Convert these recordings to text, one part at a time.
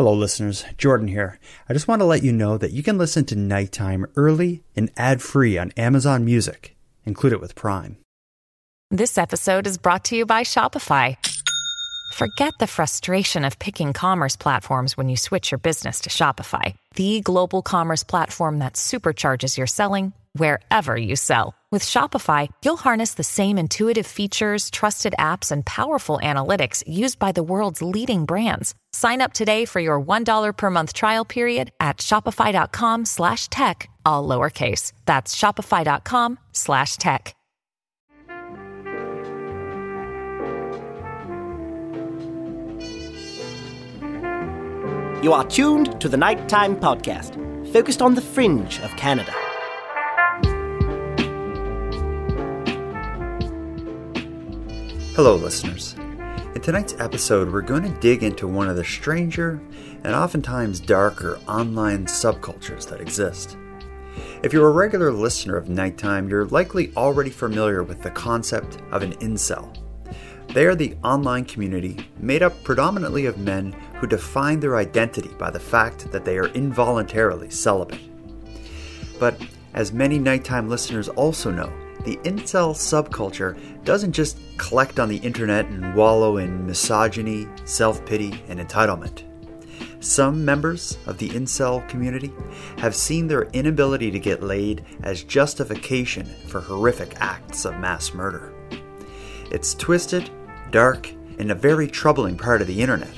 Hello, listeners. Jordan here. I just want to let you know that you can listen to Nighttime early and ad free on Amazon Music. Include it with Prime. This episode is brought to you by Shopify. Forget the frustration of picking commerce platforms when you switch your business to Shopify, the global commerce platform that supercharges your selling wherever you sell. With Shopify, you'll harness the same intuitive features, trusted apps, and powerful analytics used by the world's leading brands. Sign up today for your $1 per month trial period at shopify.com slash tech, all lowercase. That's shopify.com slash tech. You are tuned to the Nighttime Podcast, focused on the fringe of Canada. Hello, listeners. In tonight's episode, we're going to dig into one of the stranger and oftentimes darker online subcultures that exist. If you're a regular listener of Nighttime, you're likely already familiar with the concept of an incel. They are the online community made up predominantly of men who define their identity by the fact that they are involuntarily celibate. But as many nighttime listeners also know, the incel subculture doesn't just collect on the internet and wallow in misogyny, self pity, and entitlement. Some members of the incel community have seen their inability to get laid as justification for horrific acts of mass murder. It's twisted, dark, and a very troubling part of the internet,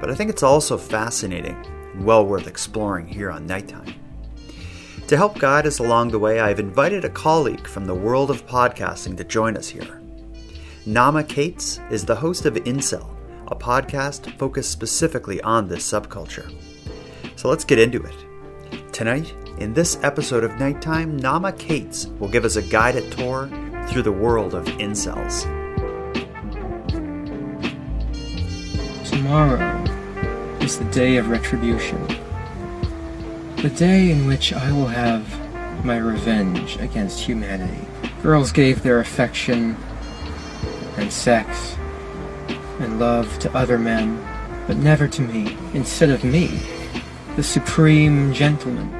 but I think it's also fascinating and well worth exploring here on Nighttime. To help guide us along the way, I've invited a colleague from the world of podcasting to join us here. Naama Kates is the host of Incel, a podcast focused specifically on this subculture. So let's get into it. Tonight, in this episode of Nighttime, Naama Kates will give us a guided tour through the world of incels. Tomorrow is the day of retribution. The day in which I will have my revenge against humanity. Girls gave their affection and sex and love to other men, but never to me. Instead of me, the supreme gentleman.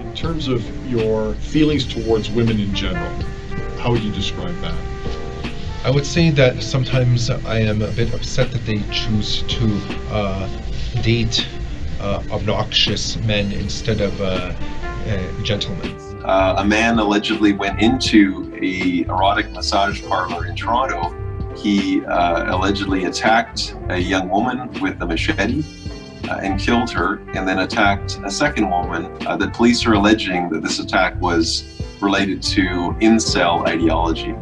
In terms of your feelings towards women in general, how would you describe that? I would say that sometimes I am a bit upset that they choose to uh, date obnoxious men instead of uh, uh, gentlemen. Uh, a man allegedly went into a erotic massage parlor in Toronto. He uh, allegedly attacked a young woman with a machete uh, and killed her, and then attacked a second woman. the police are alleging that this attack was related to incel ideology.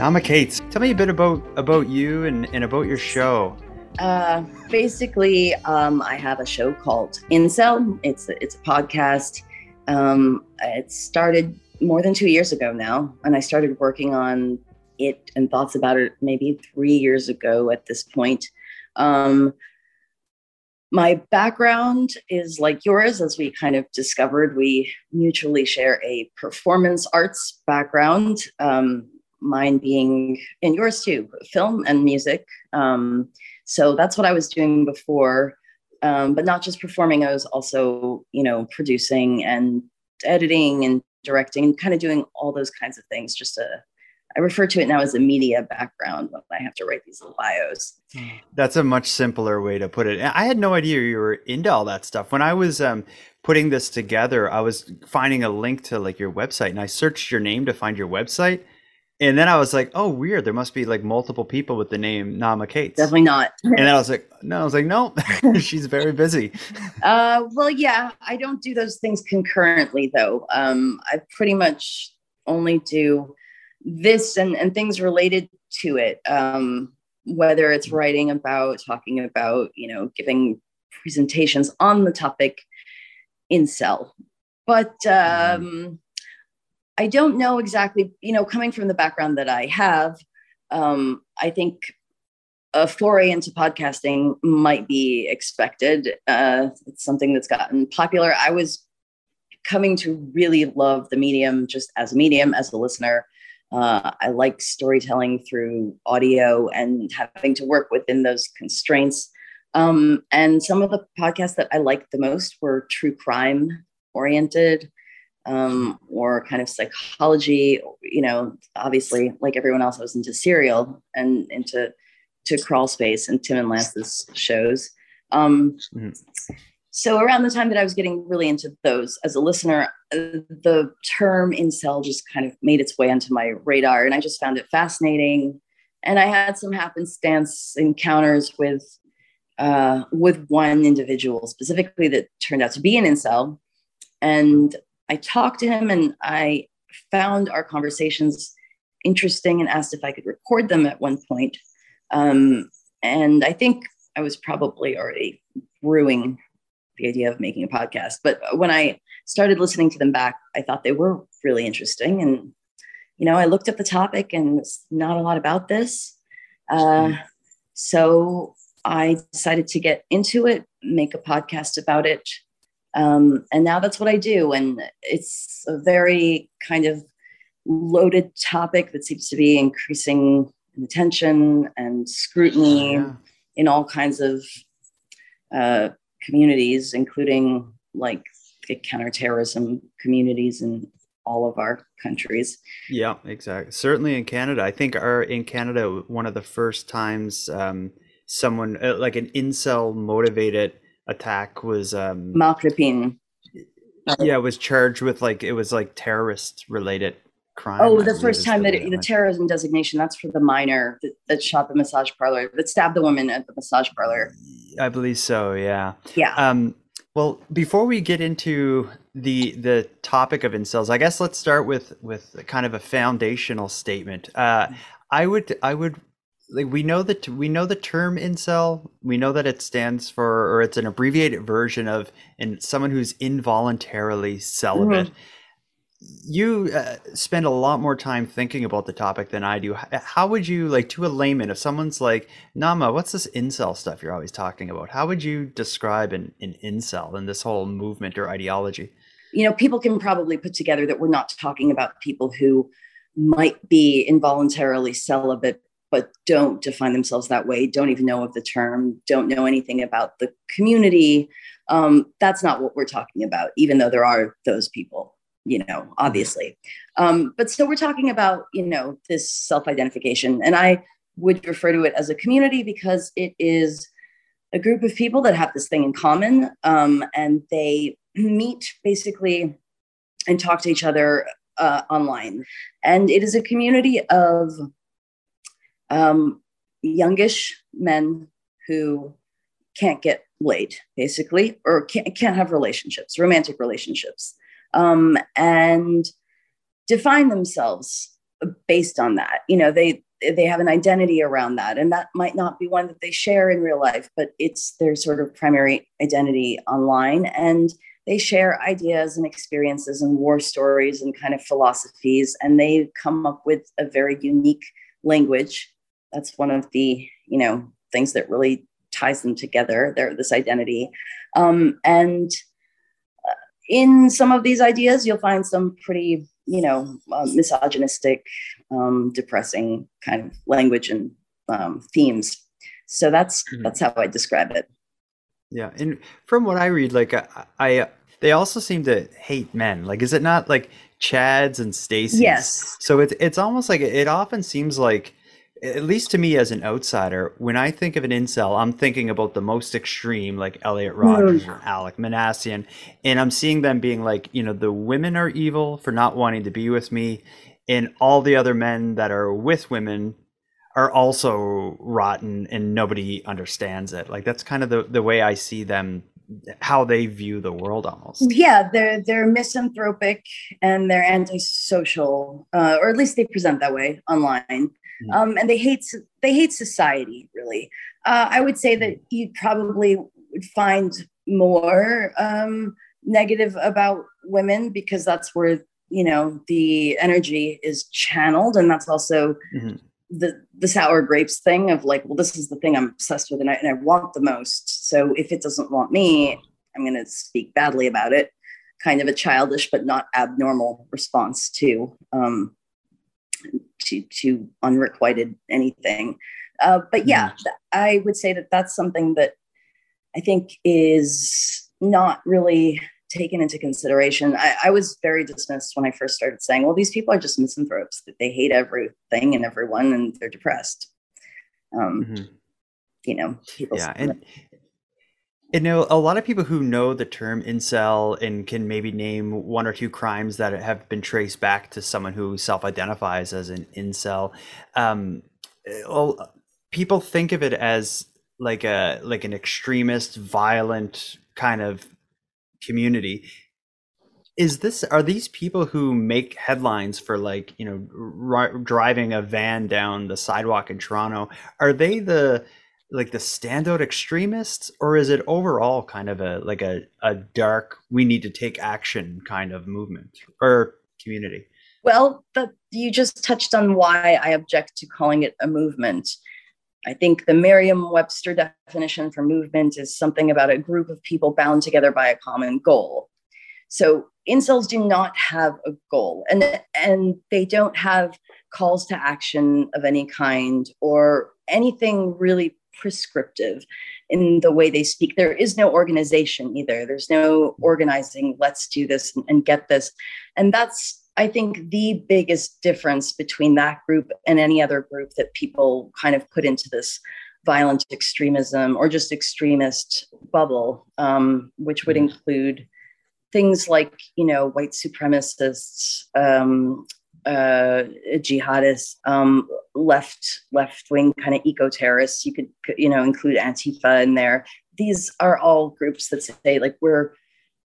Naama Kates, tell me a bit about about you and, and about your show. Uh, basically, um, I have a show called Incel. It's a, it's a podcast. Um, it started more than two years ago now, and I started working on it and thoughts about it maybe three years ago at this point. Um, my background is like yours, as we kind of discovered. We mutually share a performance arts background. Um, mine being and yours too film and music. Um, so that's what i was doing before. Um, but not just performing i was also you know producing and editing and directing and kind of doing all those kinds of things. Just to i refer to it now as a media background when i have to write these little bios. That's a much simpler way to put it. I had no idea you were into all that stuff. When i was um, putting this together i was finding a link to like your website and i searched your name to find your website and then I was like, oh, weird. There must be like multiple people with the name Naama Kates. Definitely not. and then I was like, no, I was like, no, she's very busy. Uh, well, yeah, I don't do those things concurrently though. Um, I pretty much only do this and, and things related to it. Um, whether it's writing about, talking about, you know, giving presentations on the topic incel. But mm-hmm. um, I don't know exactly, you know, coming from the background that I have, um, I think a foray into podcasting might be expected. Uh, it's something that's gotten popular. I was coming to really love the medium just as a medium, as a listener. Uh, I like storytelling through audio and having to work within those constraints. Um, and some of the podcasts that I liked the most were true crime oriented um, or kind of psychology. You know, obviously, like everyone else, I was into Serial and into to Crawl Space and Tim and Lance's shows. Um, mm-hmm. So around the time that I was getting really into those as a listener, the term incel just kind of made its way onto my radar, and I just found it fascinating. And I had some happenstance encounters with uh, with one individual specifically that turned out to be an incel, and I talked to him, and I found our conversations interesting, and asked if I could record them at one point. Um, and I think I was probably already brewing the idea of making a podcast. But when I started listening to them back, I thought they were really interesting. And, you know, I looked up the topic and it's not a lot about this. Uh, so I decided to get into it, make a podcast about it. Um, and now that's what I do. And it's a very kind of loaded topic that seems to be increasing in attention and scrutiny yeah. in all kinds of uh, communities, including like the counterterrorism communities in all of our countries. Yeah, exactly. Certainly in Canada, I think are in Canada one of the first times um, someone uh, like an incel motivated attack was um, Marc Lépine. Yeah, was charged with like it was like terrorist related crime. Oh, the first time that it, the terrorism designation, that's for the minor that, that, shot the massage parlor, that stabbed the woman at the massage parlor. I believe so, yeah. Yeah. Um, well, before we get into the the topic of incels, I guess let's start with with kind of a foundational statement. Uh, I would I would like we know that we know the term incel. We know that it stands for or it's an abbreviated version of in someone who's involuntarily celibate. Mm-hmm you uh, spend a lot more time thinking about the topic than I do. How would you like to a layman if someone's like, "Naama, what's this incel stuff you're always talking about?" How would you describe an, an incel and this whole movement or ideology? You know, people can probably put together that we're not talking about people who might be involuntarily celibate but don't define themselves that way, don't even know of the term, don't know anything about the community. Um, that's not what we're talking about, even though there are those people you know, obviously. Um, but so we're talking about, you know, this self identification. And I would refer to it as a community because it is a group of people that have this thing in common um, and they meet basically and talk to each other uh, online. And it is a community of um, youngish men who can't get laid, basically, or can't, can't have relationships, romantic relationships um, and define themselves based on that. You know, they they have an identity around that, and that might not be one that they share in real life, but it's their sort of primary identity online, and they share ideas and experiences and war stories and kind of philosophies, and they come up with a very unique language. That's one of the you know things that really ties them together. Their this identity, um, and in some of these ideas, you'll find some pretty, you know, uh, misogynistic, um, depressing kind of language and um, themes. So that's mm-hmm. that's how I describe it. Yeah, and from what I read, like I, I, they also seem to hate men. Like, is it not like Chads and Stacy? Yes. So it's it's almost like it often seems like at least to me as an outsider, when I think of an incel, I'm thinking about the most extreme, like Elliot Rodgers or Alek Minassian, and I'm seeing them being like, you know, the women are evil for not wanting to be with me, and all the other men that are with women are also rotten, and nobody understands it. Like that's kind of the the way I see them, how they view the world, almost. Yeah, they're they're misanthropic and they're antisocial, uh, or at least they present that way online. Um, and they hate they hate society really. Uh, I would say that you probably would find more um, negative about women because that's where you know the energy is channeled, and that's also mm-hmm. the the sour grapes thing of like, well, this is the thing I'm obsessed with, and I, and I want the most. So if it doesn't want me, I'm going to speak badly about it. kind of a childish but not abnormal response to um, to to unrequited anything. Uh, but yeah, mm-hmm. I would say that that's something that I think is not really taken into consideration. I, I, was very dismissed when I first started saying, well, these people are just misanthropes, that they hate everything and everyone and they're depressed. Um, mm-hmm. You know, yeah. And, you know, a lot of people who know the term incel and can maybe name one or two crimes that have been traced back to someone who self identifies as an incel. Um, well, people think of it as like a like an extremist, violent kind of community is this are these people who make headlines for like you know r- driving a van down the sidewalk in toronto are they the like the standout extremists or is it overall kind of a like a, a dark we need to take action kind of movement or community well you just touched on why i object to calling it a movement I think the Merriam Webster definition for movement is something about a group of people bound together by a common goal. So incels do not have a goal and, and they don't have calls to action of any kind or anything really prescriptive in the way they speak. There is no organization either. There's no organizing, let's do this and, get this. And that's I think the biggest difference between that group and any other group that people kind of put into this violent extremism or just extremist bubble, um, which would mm-hmm. include things like, you know, white supremacists, um, uh, jihadists, um, left left wing kind of eco terrorists. You could, you know, include Antifa in there. These are all groups that say like we're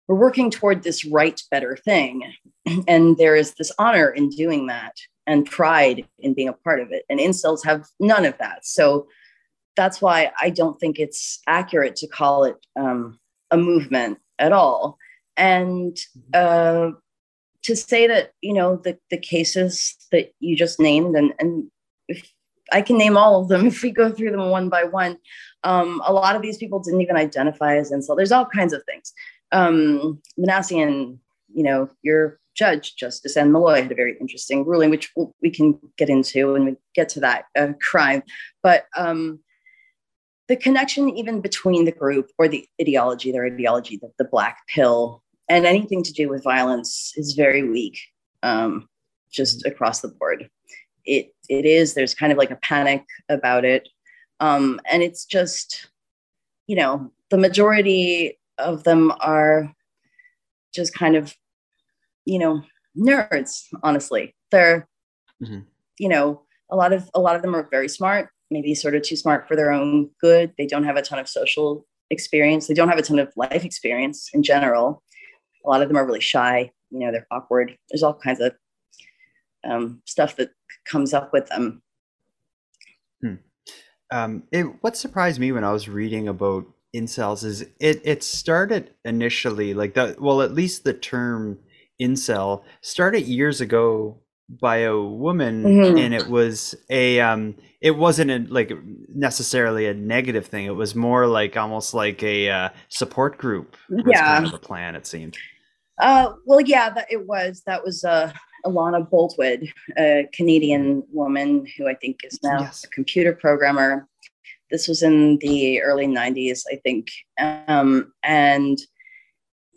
we're working toward this right, better thing. And there is this honor in doing that and pride in being a part of it. And incels have none of that. So that's why I don't think it's accurate to call it um, a movement at all. And uh, to say that, you know, the, the cases that you just named, and, and if I can name all of them if we go through them one by one. Um, a lot of these people didn't even identify as incel. There's all kinds of things um, Minassian, you know, your judge, Justice Anne Molloy, had a very interesting ruling, which we can get into when we get to that uh, crime. But um, the connection, even between the group or the ideology, their ideology, the, the black pill, and anything to do with violence is very weak, um, just across the board. It it is. There's kind of like a panic about it, um, and it's just, you know, the majority of them are just kind of, you know, nerds, honestly. They're, mm-hmm. you know, a lot of a lot of them are very smart, maybe sort of too smart for their own good. They don't have a ton of social experience. They don't have a ton of life experience in general. A lot of them are really shy. You know, they're awkward. There's all kinds of um, stuff that comes up with them. Hmm. Um, it, what surprised me when I was reading about incels is it it started initially like that well at least the term incel started years ago by a woman mm-hmm. and it was a um it wasn't a, like necessarily a negative thing it was more like almost like a uh, support group yeah kind of the plan it seemed uh well yeah that it was that was uh Alana Boltwood, a Canadian woman who I think is now yes. a computer programmer this was in the early 90s, I think. Um, and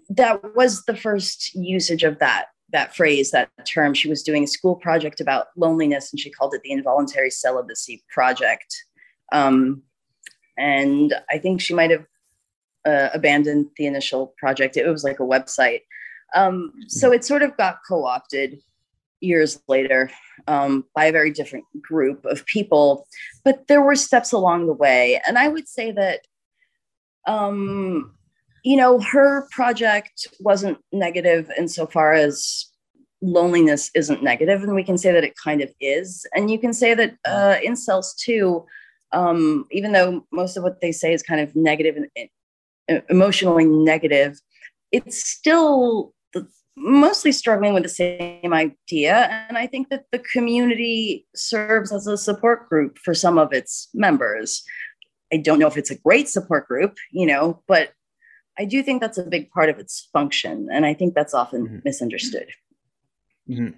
that was the first usage of that that phrase, that term. She was doing a school project about loneliness, and she called it the Involuntary Celibacy Project. Um, and I think she might have uh, abandoned the initial project. It was like a website. Um, so it sort of got co opted years later um, by a very different group of people. But there were steps along the way. And I would say that, um, you know, her project wasn't negative insofar as loneliness isn't negative, And we can say that it kind of is. And you can say that uh, incels too, um, even though most of what they say is kind of negative and emotionally negative, it's still mostly struggling with the same idea. And I think that the community serves as a support group for some of its members. I don't know if it's a great support group, you know, but I do think that's a big part of its function, and I think that's often mm-hmm. misunderstood. Mm-hmm.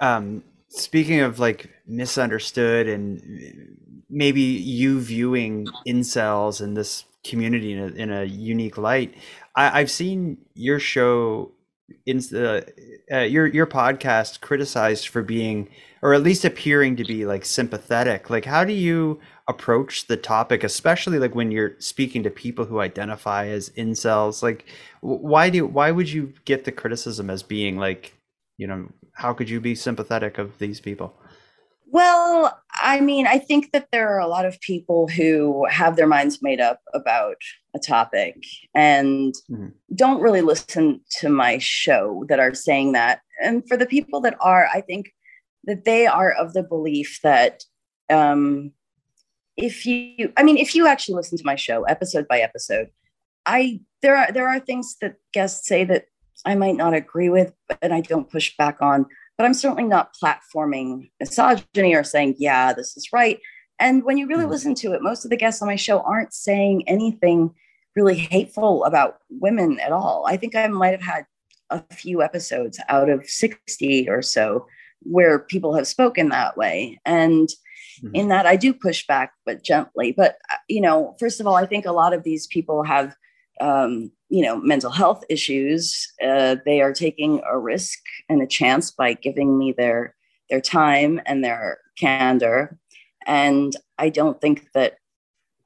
Um, speaking of like misunderstood and maybe you viewing incels and this community in a, in a unique light, I, have seen your show in the uh, your your podcast criticized for being or at least appearing to be like sympathetic. Like how do you approach the topic especially like when you're speaking to people who identify as incels? Like why do why would you get the criticism as being like you know how could you be sympathetic of these people well i mean i think that there are a lot of people who have their minds made up about a topic and mm-hmm. don't really listen to my show that are saying that and for the people that are i think that they are of the belief that um, if you i mean if you actually listen to my show episode by episode i there are there are things that guests say that i might not agree with and i don't push back on but i'm certainly not platforming misogyny or saying yeah this is right and when you really mm-hmm. listen to it most of the guests on my show aren't saying anything really hateful about women at all i think i might have had a few episodes out of 60 or so where people have spoken that way and mm-hmm. in that I do push back, but gently. But, uh, you know, first of all, I think a lot of these people have, um, you know, mental health issues. Uh, they are taking a risk and a chance by giving me their their time and their candor. And I don't think that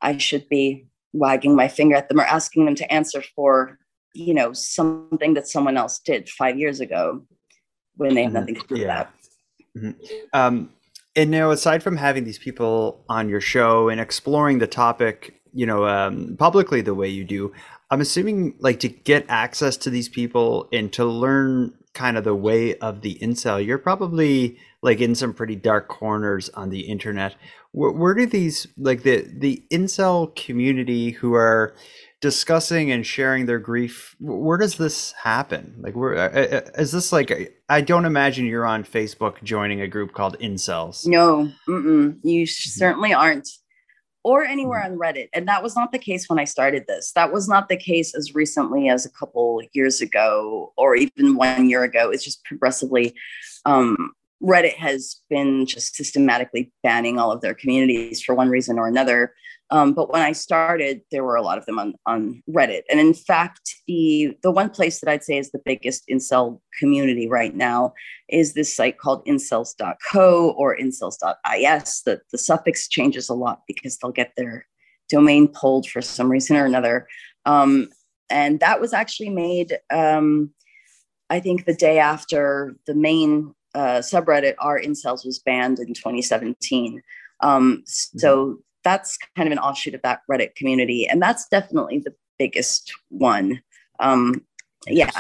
I should be wagging my finger at them or asking them to answer for, you know, something that someone else did five years ago when they have mm-hmm. nothing to do with that. Mm-hmm. Um, and now, aside from having these people on your show and exploring the topic, you know, um, publicly the way you do, I'm assuming like to get access to these people and to learn kind of the way of the incel, you're probably like in some pretty dark corners on the internet. Where, where do these like the the incel community who are discussing and sharing their grief where does this happen? Like where uh, uh, is this like i don't imagine you're on facebook joining a group called incels. No mm-mm, you mm-hmm. certainly aren't or anywhere mm-hmm. on reddit and that was not the case when i started this. That was not the case as recently as a couple years ago or even one year ago. It's just progressively um, reddit has been just systematically banning all of their communities for one reason or another um, but when I started, there were a lot of them on, on Reddit. And in fact, the, the one place that I'd say is the biggest incel community right now is this site called incels.co or incels.is. The, the suffix changes a lot because they'll get their domain pulled for some reason or another. Um, and that was actually made, um, I think, the day after the main uh, subreddit, R Incels, was banned in 2017. Um, so that's kind of an offshoot of that Reddit community, and that's definitely the biggest one. Um, yeah,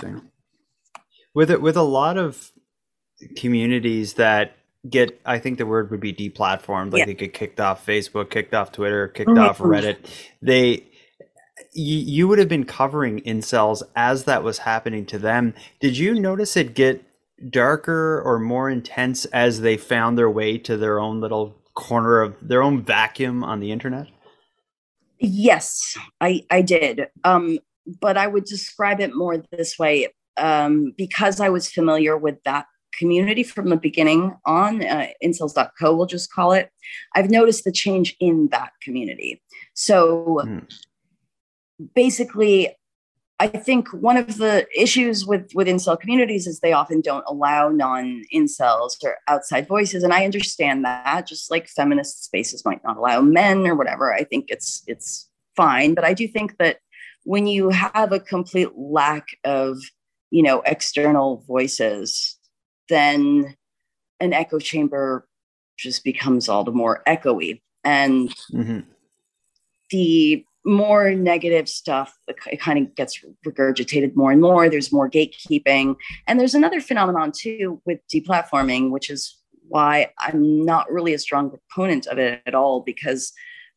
with it with a lot of communities that get i think the word would be deplatformed like yeah. they get kicked off facebook kicked off twitter kicked mm-hmm. off reddit they you would have been covering incels as that was happening to them did you notice it get darker or more intense as they found their way to their own little corner of their own vacuum on the internet? Yes, I, I did. Um, but I would describe it more this way um, because I was familiar with that community from the beginning on, uh, incels.co, we'll just call it. I've noticed the change in that community. So mm. basically, I think one of the issues with with incel communities is they often don't allow non incels or outside voices, and I understand that. Just like feminist spaces might not allow men or whatever, I think it's it's fine. But I do think that when you have a complete lack of you know external voices, then an echo chamber just becomes all the more echoey, and mm-hmm. the more negative stuff it kind of gets regurgitated more and more. There's more gatekeeping. And there's another phenomenon too with deplatforming which is why i'm not really a strong proponent of it at all because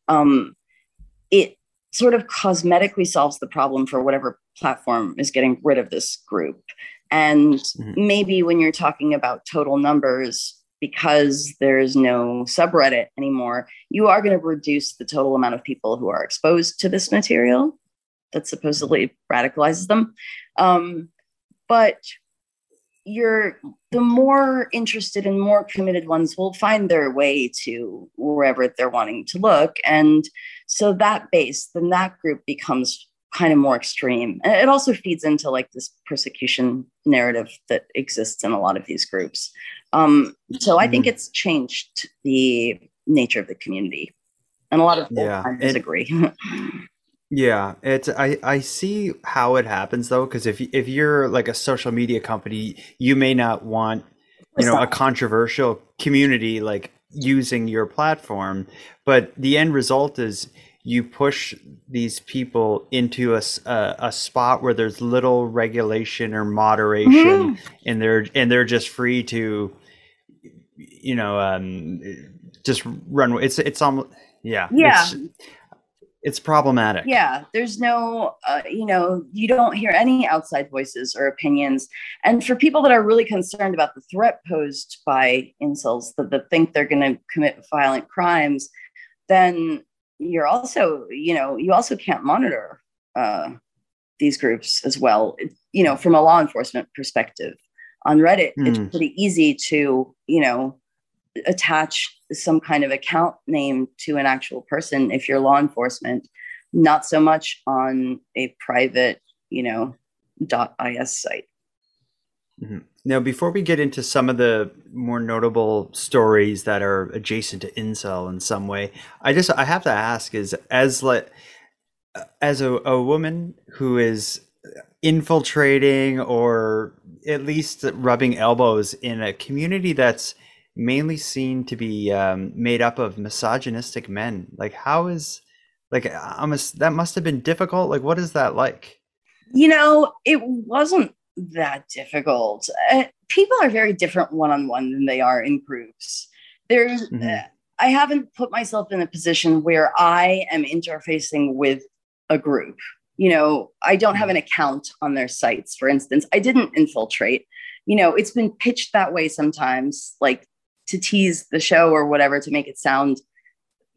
um, it sort of cosmetically solves the problem for whatever platform is getting rid of this group. And mm-hmm. maybe when you're talking about total numbers because there's no subreddit anymore, you are going to reduce the total amount of people who are exposed to this material. that supposedly radicalizes them. Um, but you're the more interested and more committed ones will find their way to wherever they're wanting to look. And so that base, then that group becomes kind of more extreme. And it also feeds into like this persecution narrative that exists in a lot of these groups. Um, so I think mm-hmm. it's changed the nature of the community. And a lot of people yeah, disagree. Yeah, it's I I see how it happens though because if if you're like a social media company, you may not want you know a controversial community like using your platform, but the end result is you push these people into a, a, a spot where there's little regulation or moderation mm-hmm. and they're and they're just free to you know um just run it's it's almost yeah yeah it's problematic. Yeah, there's no, uh, you know, you don't hear any outside voices or opinions. And for people that are really concerned about the threat posed by incels that, that think they're going to commit violent crimes, then you're also, you know, you also can't monitor uh, these groups as well. You know, from a law enforcement perspective, on Reddit, mm. it's hmm. pretty easy to, you know, attach some kind of account name to an actual person if you're law enforcement, not so much on a private, you know, dot .is site. Mm-hmm. Now, before we get into some of the more notable stories that are adjacent to incel in some way, I just I have to ask: is as like as a, a woman who is infiltrating or at least rubbing elbows in a community that's mainly seen to be um, made up of misogynistic men. Like, how is like I'm a, that must have been difficult. Like, what is that like? You know, it wasn't that difficult. Uh, people are very different one on one than they are in groups. There's, mm-hmm. uh, I haven't put myself in a position where I am interfacing with a group. You know, I don't have mm-hmm. an account on their sites, for instance. I didn't infiltrate. You know, it's been pitched that way sometimes. Like to tease the show or whatever to make it sound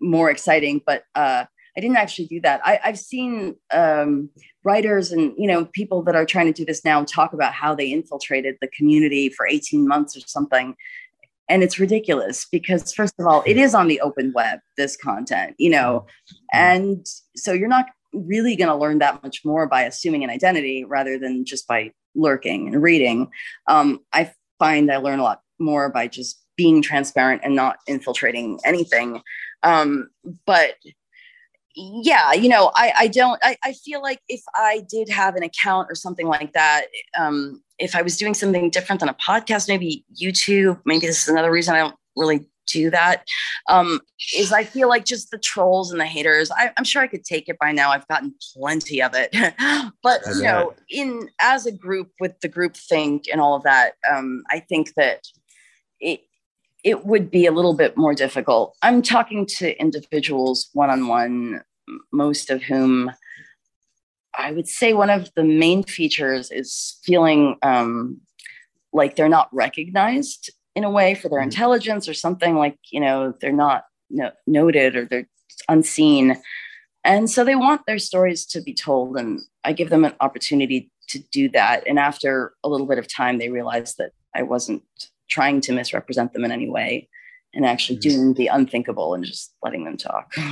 more exciting. But uh, I didn't actually do that. I, have seen um, writers and you know people that are trying to do this now talk about how they infiltrated the community for 18 months or something. And it's ridiculous because, first of all, it is on the open web, this content, you know, and so you're not really going to learn that much more by assuming an identity rather than just by lurking and reading. Um, I find I learn a lot more by just being transparent and not infiltrating anything. Um, but yeah, you know, I, I don't, I, I feel like if I did have an account or something like that, um, if I was doing something different than a podcast, maybe YouTube, maybe this is another reason I don't really do that. Um, is I feel like just the trolls and the haters. I, am sure I could take it by now. I've gotten plenty of it, but you know, in as a group with the group think and all of that, um, I think that it it would be a little bit more difficult. I'm talking to individuals one on one, most of whom I would say one of the main features is feeling um, like they're not recognized in a way for their mm-hmm. intelligence or something like, you know, they're not no- noted or they're unseen. And so they want their stories to be told. And I give them an opportunity to do that. And after a little bit of time, they realize that I wasn't trying to misrepresent them in any way and actually mm-hmm. doing the unthinkable and just letting them talk.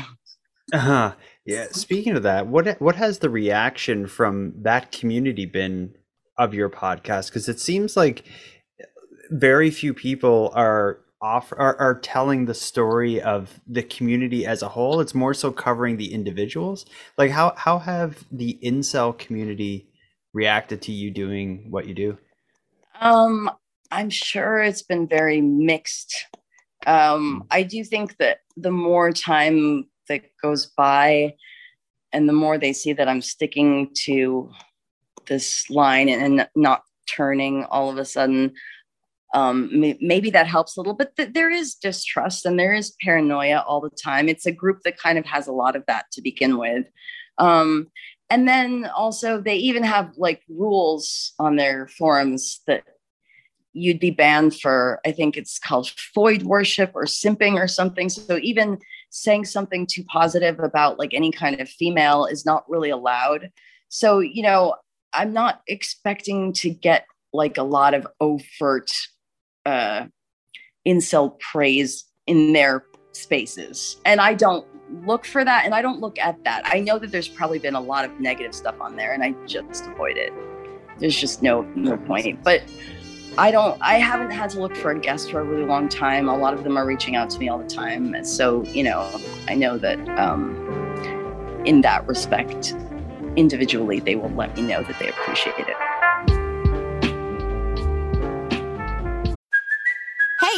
Uh-huh. Yeah. Speaking of that, what what has the reaction from that community been of your podcast? Because it seems like very few people are off are, are telling the story of the community as a whole. It's more so covering the individuals. Like how how have the incel community reacted to you doing what you do? Um, I'm sure it's been very mixed. Um, I do think that the more time that goes by and the more they see that I'm sticking to this line and, not turning all of a sudden, um, maybe that helps a little bit. There is distrust and there is paranoia all the time. It's a group that kind of has a lot of that to begin with. Um, and then also, they even have like rules on their forums that you'd be banned for i think it's called foid worship or simping or something so even saying something too positive about like any kind of female is not really allowed. So, you know, I'm not expecting to get like a lot of overt uh incel praise in their spaces. And I don't look for that and I don't look at that. I know that there's probably been a lot of negative stuff on there and I just avoid it. There's just no no point. But I don't I haven't had to look for a guest for a really long time. A lot of them are reaching out to me all the time. So, you know, I know that um in that respect, individually they will let me know that they appreciate it.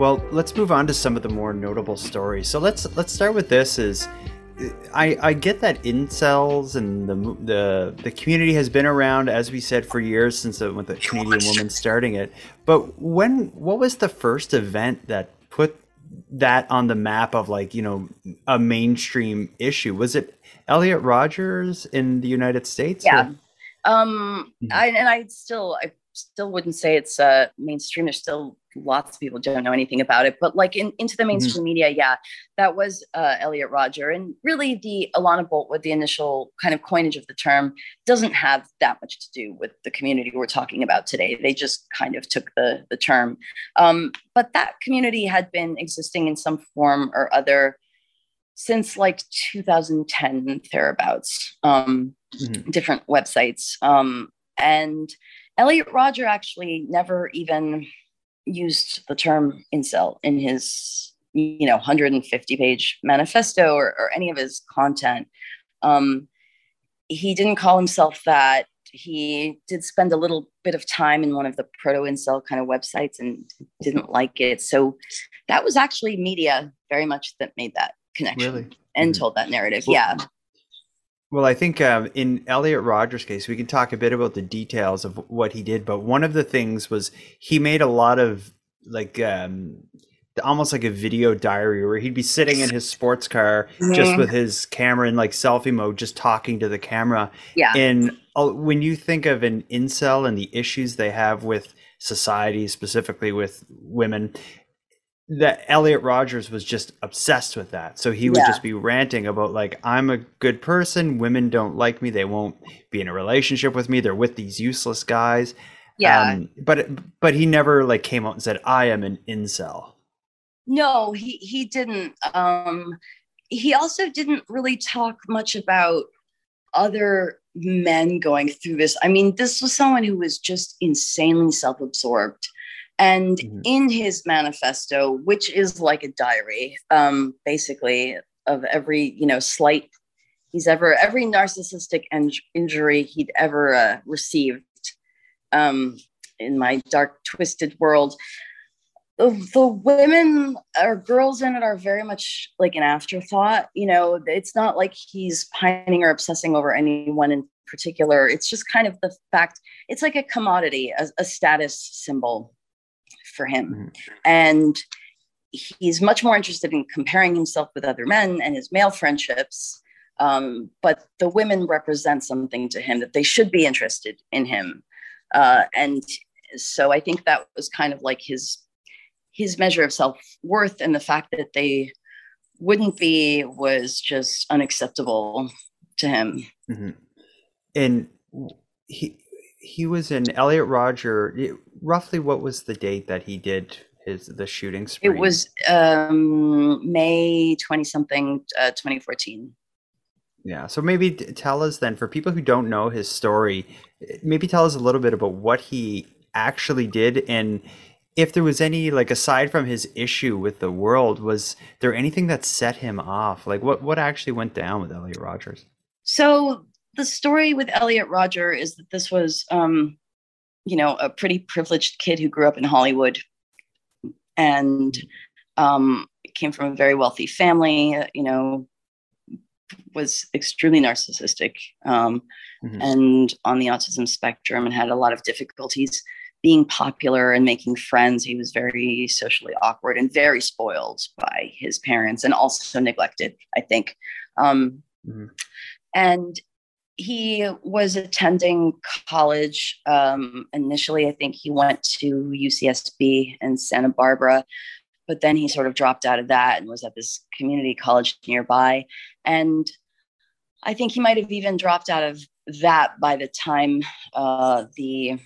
Well, let's move on to some of the more notable stories. So let's let's start with this. Is I, I get that incels and the the the community has been around, as we said, for years since the, with the Canadian woman starting it. But when what was the first event that put that on the map of like you know a mainstream issue? Was it Elliot Rogers in the United States? Yeah. Or? Um, mm-hmm. I, and I still I still wouldn't say it's uh mainstream. There's still lots of people don't know anything about it, but like in, into the mm-hmm. mainstream mm-hmm. media, yeah, that was uh, Elliot Rodger. And really, the Alana Boltwood, the initial kind of coinage of the term, doesn't have that much to do with the community we're talking about today. They just kind of took the, the term. Um, but that community had been existing in some form or other since like 2010 thereabouts, um, mm-hmm. different websites. Um, and Elliot Rodger actually never even used the term incel in his you know 150 page manifesto or, or any of his content. Um, he didn't call himself that. He did spend a little bit of time in one of the proto incel kind of websites and didn't like it. So that was actually media very much that made that connection really? and mm-hmm. told that narrative. Well, yeah well, I think um, in Elliot Rogers' case, we can talk a bit about the details of what he did. But one of the things was he made a lot of like um, almost like a video diary where he'd be sitting in his sports car mm-hmm. just with his camera in like selfie mode, just talking to the camera. Yeah. And uh, when you think of an incel and the issues they have with society, specifically with women, that Elliot Rogers was just obsessed with that. So he would yeah. just be ranting about like I'm a good person, women don't like me, they won't be in a relationship with me, they're with these useless guys. Yeah. Um, but but he never like came out and said I am an incel. No, he he didn't um he also didn't really talk much about other men going through this. I mean, this was someone who was just insanely self-absorbed and mm-hmm. in his manifesto, which is like a diary, um, basically of every you know slight he's ever every narcissistic en- injury he'd ever uh, received um, in my dark twisted world. The women or girls in it are very much like an afterthought you know. It's not like he's pining or obsessing over anyone in particular. It's just kind of the fact it's like a commodity a, a status symbol for him. Mm-hmm. And he's much more interested in comparing himself with other men and his male friendships. Um, but the women represent something to him that they should be interested in him. Uh, and so I think that was kind of like his his measure of self worth, and the fact that they wouldn't be was just unacceptable to him. Mm-hmm. And he he was in Elliot Rodger. Roughly, what was the date that he did his the shooting spree? It was um, May twenty something, uh, twenty fourteen. Yeah, so maybe tell us then, for people who don't know his story, maybe tell us a little bit about what he actually did and if there was any like aside from his issue with the world was there anything that set him off like what what actually went down with elliot rogers so the story with Elliot Rodger is that this was, um, you know, a pretty privileged kid who grew up in Hollywood and um, came from a very wealthy family. You know, was extremely narcissistic um, Mhm. and on the autism spectrum, and had a lot of difficulties being popular and making friends. He was very socially awkward and very spoiled by his parents, and also neglected. I think. Um, Mhm. and he was attending college um, initially i think he went to ucsb in santa barbara but then he sort of dropped out of that and was at this community college nearby. And i think he might have even dropped out of that by the time uh, the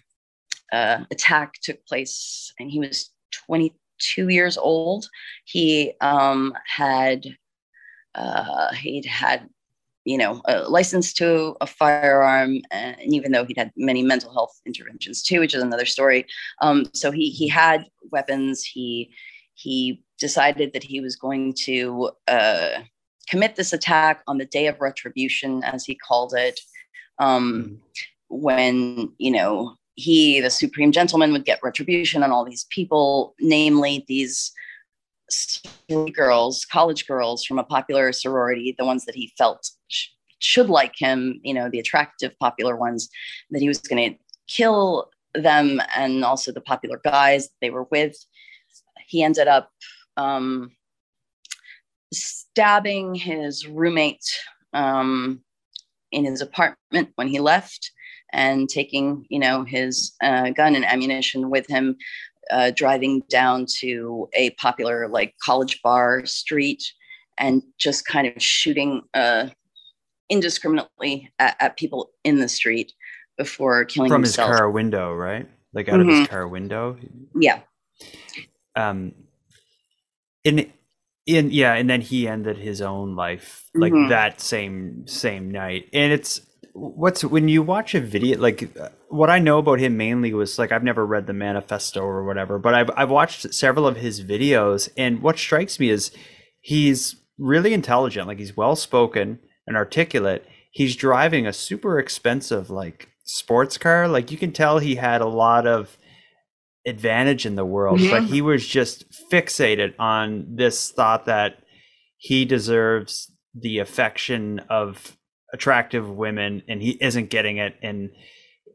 uh, attack took place. And he was 22 years old. He um, had uh, he'd had you know, a license to a firearm, and even though he'd had many mental health interventions too, which is another story. Um, so he he had weapons. He he decided that he was going to uh, commit this attack on the day of retribution, as he called it, um, when you know he, the supreme gentleman, would get retribution on all these people, namely these girls, college girls from a popular sorority, the ones that he felt should like him, you know, the attractive, popular ones, that he was going to kill them and also the popular guys they were with. He ended up um, stabbing his roommate um, in his apartment when he left and taking, you know, his uh, gun and ammunition with him uh, driving down to a popular like college bar street and just kind of shooting uh, indiscriminately at, at people in the street before killing From his car window, right? Like out of his car window. Yeah. Um, in in yeah, and then he ended his own life like Mhm. that same same night. And it's what's when you watch a video like what I know about him mainly was like I've never read the manifesto or whatever, but I've I've watched several of his videos and what strikes me is he's really intelligent, like he's well spoken and articulate. He's driving a super expensive like sports car. Like you can tell he had a lot of advantage in the world, but Mhm. he was just fixated on this thought that he deserves the affection of attractive women and he isn't getting it and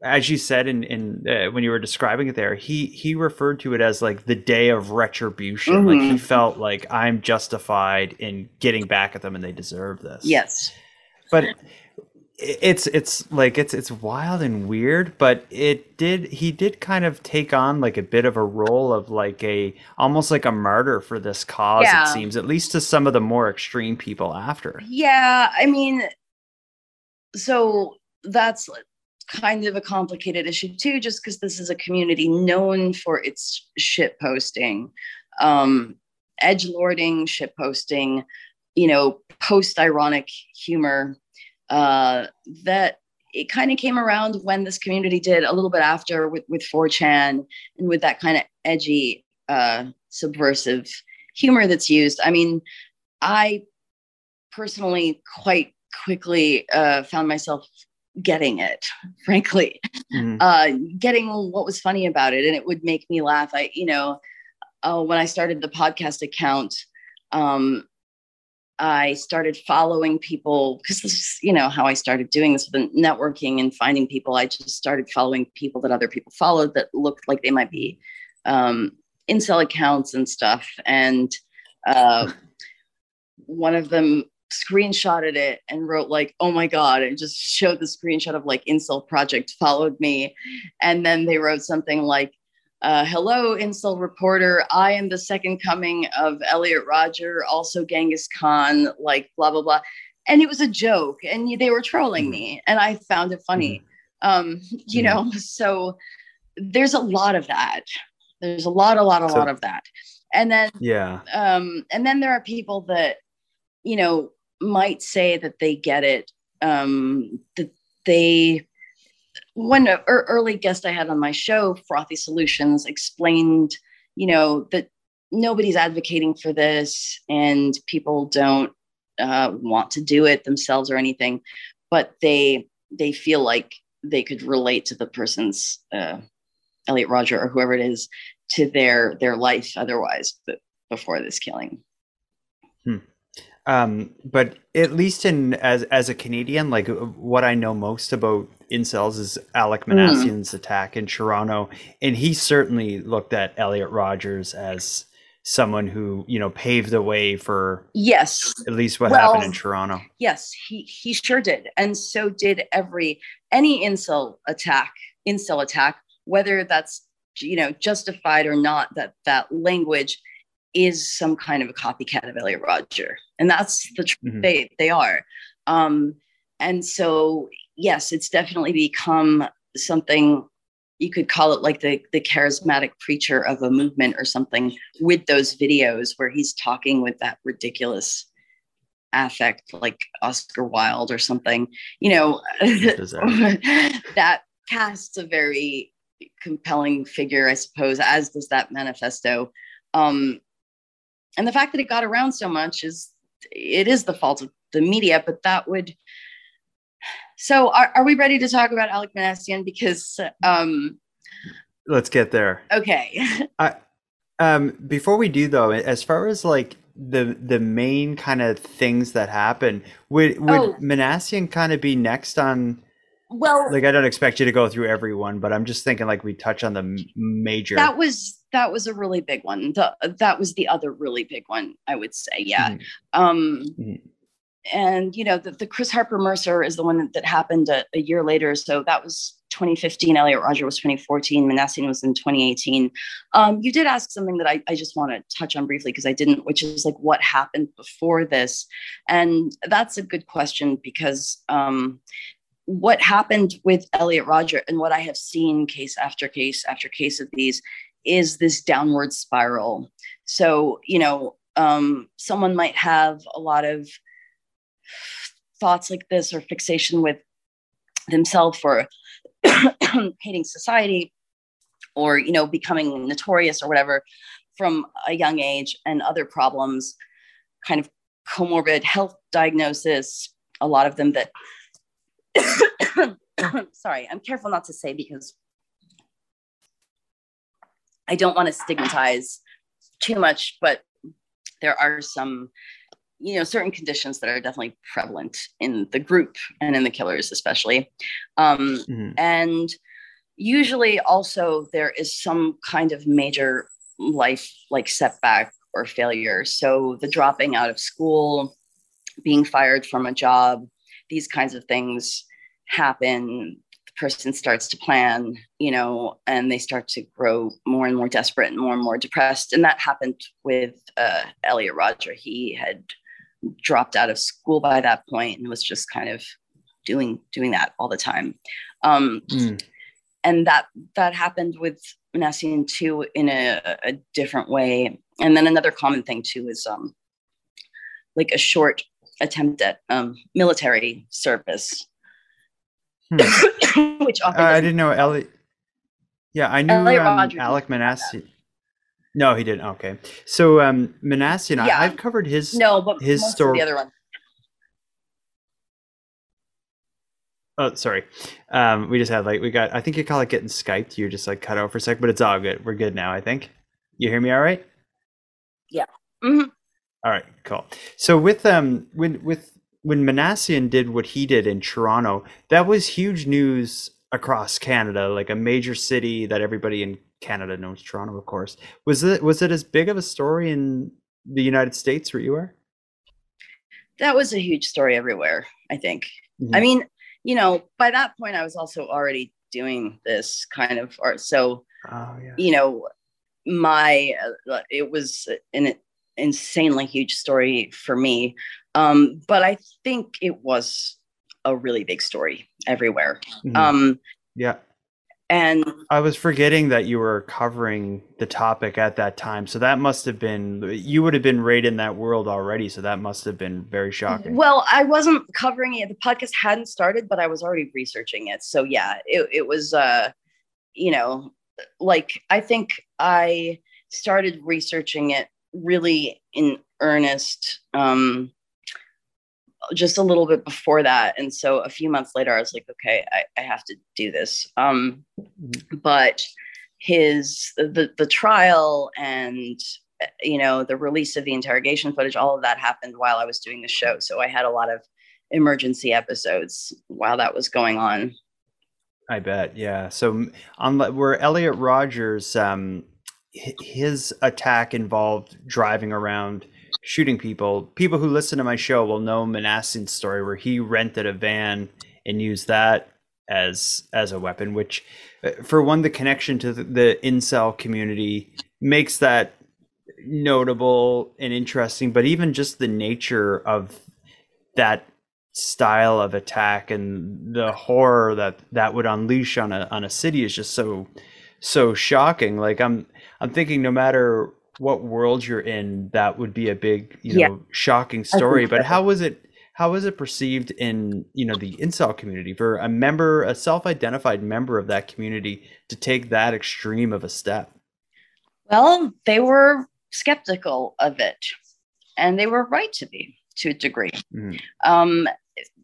as you said in in uh, when you were describing it there he he referred to it as like the day of retribution like he Mhm. felt like i'm justified in getting back at them and they deserve this Yes. but it's it's like it's it's wild and weird but it did he did kind of take on like a bit of a role of like a almost like a martyr for this cause Yeah. it seems at least to some of the more extreme people after Yeah, I mean, so that's kind of a complicated issue too, just because this is a community known for its shit posting, um, edge lording, shit posting, you know, post ironic humor. Uh, that it kind of came around when this community did a little bit after with with 4chan and with that kind of edgy, uh, subversive humor that's used. I mean, I personally quite quickly uh, found myself getting it frankly. Mhm. uh, getting what was funny about it and it would make me laugh. I you know uh, when i started the podcast account um, i started following people because this is you know how i started doing this with the networking and finding people. I just started following people that other people followed that looked like they might be um, incel accounts and stuff. And uh, one of them screenshotted it and wrote like oh my god and just showed the screenshot of like incel project followed me. And then they wrote something like uh, hello incel reporter. I am the second coming of Elliot Rodger also genghis khan like blah blah blah. And it was a joke and they were trolling me and i found it funny. Um you Mhm. know so there's a lot of that. There's a lot a lot a So- lot of that. And then yeah. um, and then there are people that you know might say that they get it um, that they one early guest i had on my show frothy solutions explained you know that nobody's advocating for this and people don't uh, want to do it themselves or anything but they they feel like they could relate to the person's uh, Elliot Rodger or whoever it is to their their life otherwise before this killing. Um, but at least in as as a Canadian, like what I know most about incels is Alec Minassian's attack in Toronto, and he certainly looked at Elliot Rogers as someone who you know paved the way for Yes. at least what Well, happened in Toronto. Yes, he he sure did, and so did every any incel attack, incel attack, whether that's you know justified or not. That that language is some kind of a copycat of Elliot Rodger, and that's the tr- Mhm. they they are. Um, and so yes, it's definitely become something you could call it like the the charismatic preacher of a movement or something with those videos where he's talking with that ridiculous affect like Oscar Wilde or something, you know, that casts a very compelling figure, I suppose, as does that manifesto. Um, and the fact that it got around so much is it is the fault of the media, but that would. So, are, are we ready to talk about Alec Minassian? Because, um, Let's get there. okay, I, um, before we do though, as far as like the the main kind of things that happen, would would Oh. Minassian kind of be next on? well, Like, I don't expect you to go through everyone, but I'm just thinking like we touch on the major. that was that was a really big one. The, that was the other really big one, I would say. Yeah. Mhm. Um, Mhm. and you know the, the chris harper mercer is the one that, that happened a, a year later so that was 2015 Elliot Rodger was 2014 Minassian was in 2018 um, you did ask something that i, I just want to touch on briefly because i didn't which is like what happened before this and that's a good question because um, what happened with Elliot Rodger and what i have seen case after case after case of these is this downward spiral. So you know um, someone might have a lot of thoughts like this or fixation with themselves or hating society or you know becoming notorious or whatever from a young age and other problems kind of comorbid health diagnosis a lot of them that sorry i'm careful not to say because i don't want to stigmatize too much but there are some you know certain conditions that are definitely prevalent in the group and in the killers especially um, Mhm. and usually also there is some kind of major life like setback or failure so the dropping out of school being fired from a job these kinds of things happen person starts to plan you know and they start to grow more and more desperate and more and more depressed and that happened with uh, Elliot Rodger he had dropped out of school by that point and was just kind of doing doing that all the time um, Mm. and that that happened with Minassian too in a, a different way. And then another common thing too is um like a short attempt at um military service, Hmm. which Uh, I didn't know Elliot. Yeah, I knew um, Alec have Minassian. No, he didn't. Okay, so um, Minassian, Yeah. I, I've covered his. no, but his story- the other one. Oh, sorry. Um, we just had like we got. I think you call it getting Skyped. You just like cut out for a sec, but it's all good. We're good now. I think. You hear me all right? Yeah. Mhm. All right, cool. So with um when with when Minassian did what he did in Toronto, that was huge news across Canada, like a major city that everybody in Canada knows Toronto, of course. Was it was it as big of a story in the United States where you are? That was a huge story everywhere, I think. I mean, you know, by that point I was also already doing this kind of art. So Oh yeah. you know my uh, it was an insanely huge story for me um but i think it was a really big story everywhere Mhm. um yeah. and I was forgetting that you were covering the topic at that time. So that must have been you would have been right in that world already. So that must have been very shocking. well i wasn't covering it the podcast hadn't started but i was already researching it so yeah it, it was uh you know like i think i started researching it really in earnest um just a little bit before that. And so a few months later i was like okay i, I have to do this. Um but his the the trial and you know the release of the interrogation footage all of that happened while i was doing the show. So i had a lot of emergency episodes while that was going on. I bet. Yeah. So on where elliot rogers um his attack involved driving around shooting people people who listen to my show will know Minassian's story where he rented a van and used that as as a weapon which uh, for one the connection to the, the incel community makes that notable and interesting, but even just the nature of that style of attack and the horror that that would unleash on a on a city is just so so shocking. Like I'm I'm thinking no matter what world you're in, that would be a big, you know, yeah. shocking story. But how was it how was it perceived in, you know, the incel community for a member, a self-identified member of that community to take that extreme of a step? Well, they were skeptical of it. And they were right to be to a degree. Mm-hmm. Um,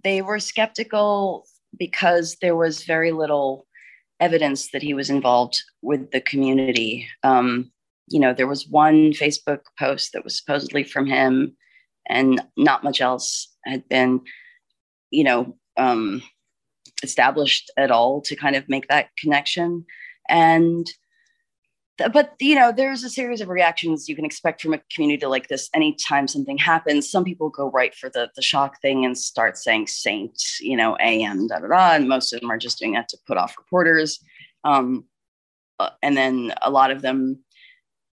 they were skeptical because there was very little evidence that he was involved with the community. Um, you know, there was one Facebook post that was supposedly from him, and not much else had been, you know, um, established at all to kind of make that connection. And but you know there's a series of reactions you can expect from a community like this anytime something happens. Some people go right for the the shock thing and start saying saint you know am da da da and most of them are just doing that to put off reporters. Um, uh, and then a lot of them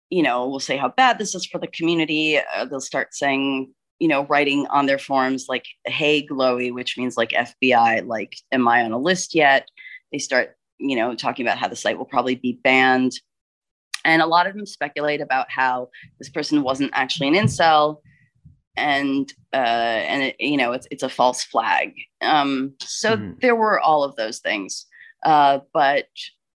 you know will say how bad this is for the community. Uh, they'll start saying you know writing on their forms like hey glowy which means like fbi like am i on a list yet? They start you know talking about how the site will probably be banned and a lot of them speculate about how this person wasn't actually an incel and uh, and it, you know it's it's a false flag. Um, so mm. there were all of those things, uh, but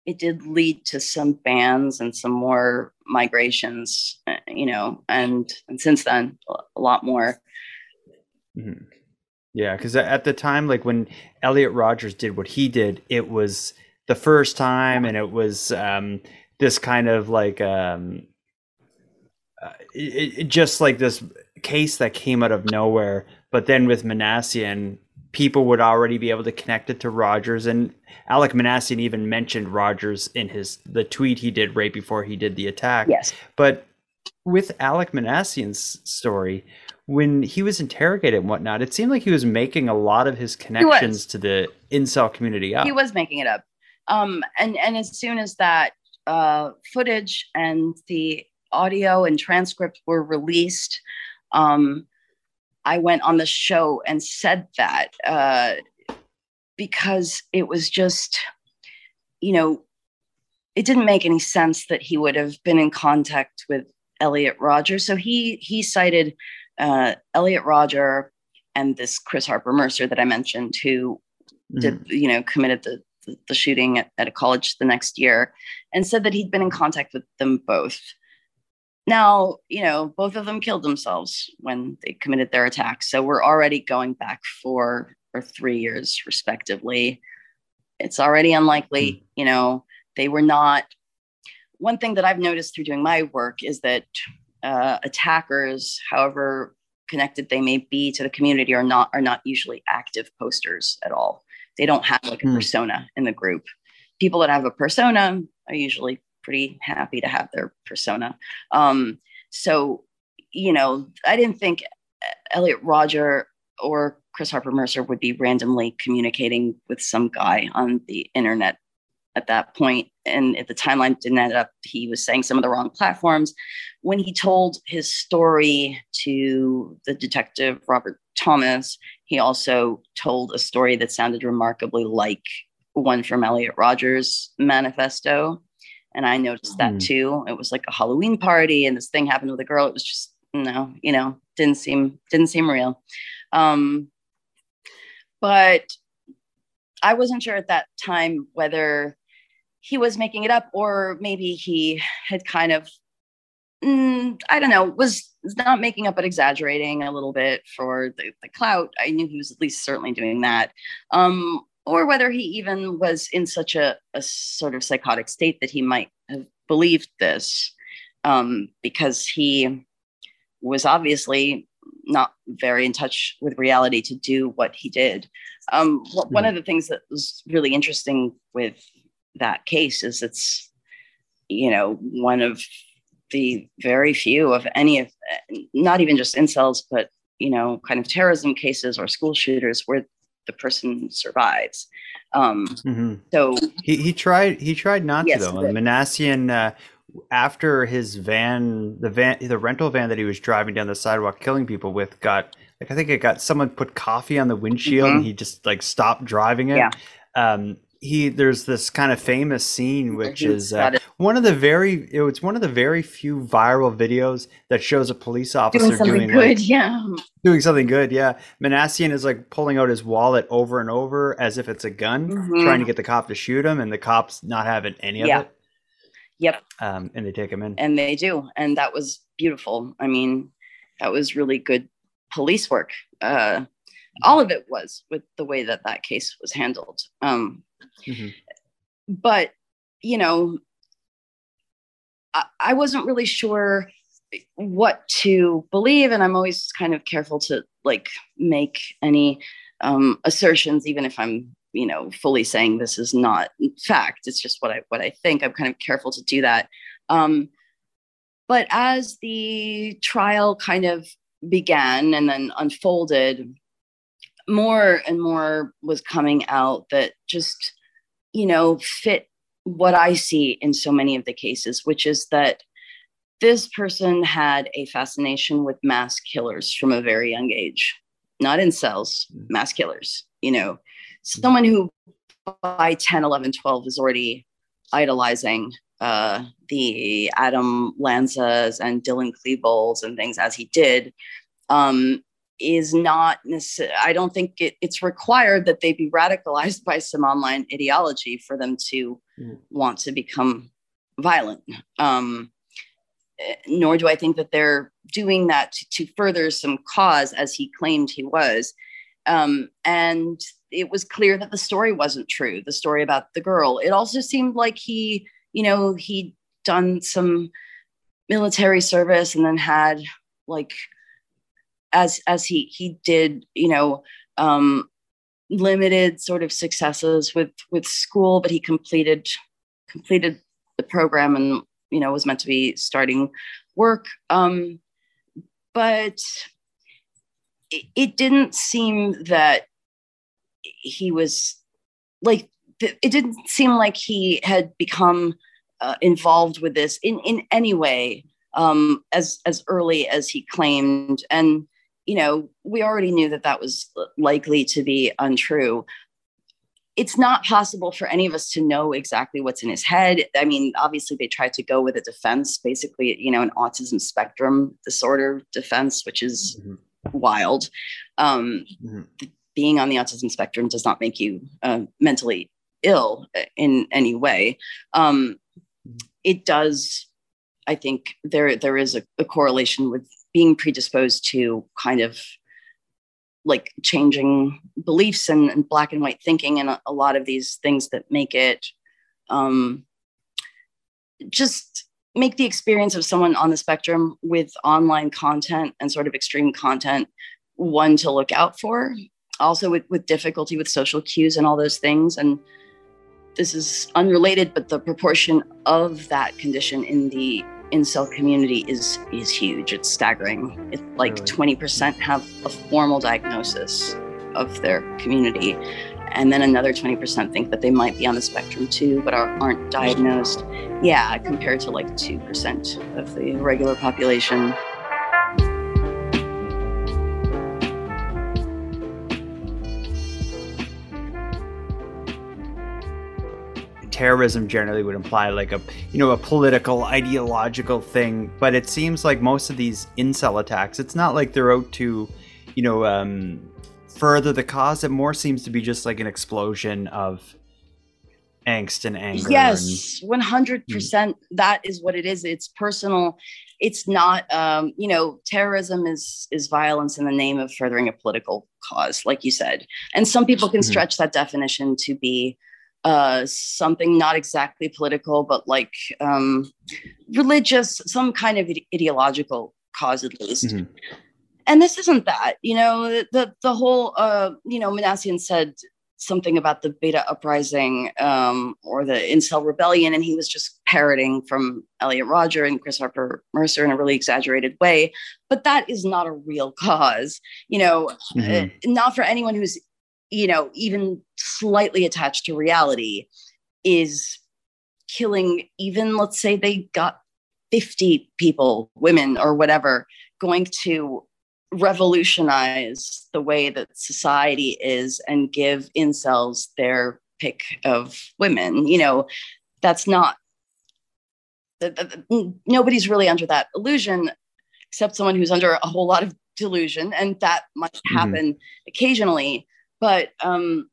it did lead to some bans and some more migrations, uh, you know, and and since then a lot more. Mm-hmm. Yeah, because at the time, like when Elliot Rogers did what he did, it was the first time, and it was um, this kind of like um uh, it, it, just like this case that came out of nowhere but then with Minassian people would already be able to connect it to rogers and alek Minassian even mentioned rogers in his the tweet he did right before he did the attack. Yes. But with Alec Minassian's story when he was interrogated and whatnot it seemed like he was making a lot of his connections to the incel community up. He was making it up. Um and and as soon as that uh, footage and the audio and transcript were released, um, I went on the show and said that uh, because it was just, you know, it didn't make any sense that he would have been in contact with Elliot Rodger. So he he cited uh, Elliot Rodger and this Chris Harper Mercer that I mentioned, who mm. did you know committed the the shooting at, at a college the next year and said that he'd been in contact with them both. Now, you know, both of them killed themselves when they committed their attacks. So we're already going back four or three years, respectively. It's already unlikely, mm. you know, they were not. One thing that I've noticed through doing my work is that uh, attackers, however connected they may be to the community, are not are not usually active posters at all. They don't have like a mm. persona in the group. People that have a persona are usually pretty happy to have their persona. Um, so, you know, I didn't think Elliot Rodger or Chris Harper Mercer would be randomly communicating with some guy on the internet at that. And if the timeline didn't end up, he was saying some of the wrong platforms. When he told his story to the detective Robert Thomas, he also told a story that sounded remarkably like one from Elliot Rodger's manifesto. And I noticed that mm. too. It was like a Halloween party and this thing happened with a girl. It was just, no, you know, didn't seem, didn't seem real. Um, but I wasn't sure at that time whether he was making it up or maybe he had kind of mm, I don't know, was not making up but exaggerating a little bit for the, the clout. I knew he was at least certainly doing that. Um, or whether he even was in such a, a sort of psychotic state that he might have believed this um, because he was obviously not very in touch with reality to do what he did. Um, One of the things that was really interesting with that case is it's, you know, one of the very few of any of, not even just incels, but you know, kind of terrorism cases or school shooters where the person survives. Um, Mhm. so He he tried he tried not Yes, to though. but- Minassian uh, after his van the van the rental van that he was driving down the sidewalk killing people with got like I think it got someone put coffee on the windshield and Mhm. he just like stopped driving it. Yeah. Um he there's this kind of famous scene which is uh, one of the very it was one of the very few viral videos that shows a police officer doing something doing good, like, yeah. doing something good. Yeah, Minassian is like pulling out his wallet over and over as if it's a gun, Mhm. trying to get the cop to shoot him, and the cops not having any of Yeah. it. Yep. Um, and they take him in. and they do and that was beautiful i mean that was really good police work uh all of it was with the way that that case was handled um Mhm. but you know I, I wasn't really sure what to believe and i'm always kind of careful to like make any um assertions even if i'm you know fully saying this is not fact it's just what i what i think i'm kind of careful to do that um but as the trial kind of began and then unfolded more and more was coming out that just you know fit what i see in so many of the cases which is that this person had a fascination with mass killers from a very young age not incels, mass killers you know. Someone who by 10 11 12 is already idolizing uh, the adam lanzas and dylan klebold's and things as he did um, is not necess- i don't think it, it's required that they be radicalized by some online ideology for them to Mm. want to become violent. Um, eh, nor do i think that they're doing that to, to further some cause as he claimed he was. Um, and it was clear that the story wasn't true the story about the girl. It also seemed like he you know he'd done some military service and then had like as as he he did you know um limited sort of successes with with school but he completed completed the program and you know was meant to be starting work. Um but it, it didn't seem that he was like it didn't seem like he had become uh, involved with this in in any way um as as early as he claimed. And you know we already knew that that was likely to be untrue it's not possible for any of us to know exactly what's in his head i mean obviously they tried to go with a defense basically you know an autism spectrum disorder defense which is Mhm. wild um Mhm. being on the autism spectrum does not make you uh, mentally ill in any way. Um, it does, I think there there is a, a correlation with being predisposed to kind of like changing beliefs and, and black and white thinking and a, a lot of these things that make it um, just make the experience of someone on the spectrum with online content and sort of extreme content one to look out for. Also with, with difficulty with social cues and all those things. And this is unrelated but the proportion of that condition in the incel community is is huge. It's staggering. It's like Really? 20% have a formal diagnosis of their community and then another 20% think that they might be on the spectrum too but are, aren't diagnosed. Yeah compared to like 2% of the regular population terrorism generally would imply like a you know a political ideological thing but it seems like most of these incel attacks it's not like they're out to you know um further the cause it more seems to be just like an explosion of angst and anger and- Yes, one hundred percent. That is what it is. It's personal. It's not. Um, you know, terrorism is is violence in the name of furthering a political cause, like you said. And some people can Mhm. stretch that definition to be uh, something not exactly political, but like um, religious, some kind of ideological cause at least. Mhm. And this isn't that, you know, the the, whole, uh, you know, Minassian said something about the beta uprising um, or the incel rebellion, and he was just parroting from Elliot Rodger and Chris Harper Mercer in a really exaggerated way. But that is not a real cause, you know, Mhm. uh, not for anyone who's, you know, even slightly attached to reality is killing even let's say they got 50 people women or whatever going to revolutionize the way that society is and give incels their pick of women you know that's not nobody's really under that illusion except someone who's under a whole lot of delusion and that might Mhm. happen occasionally but um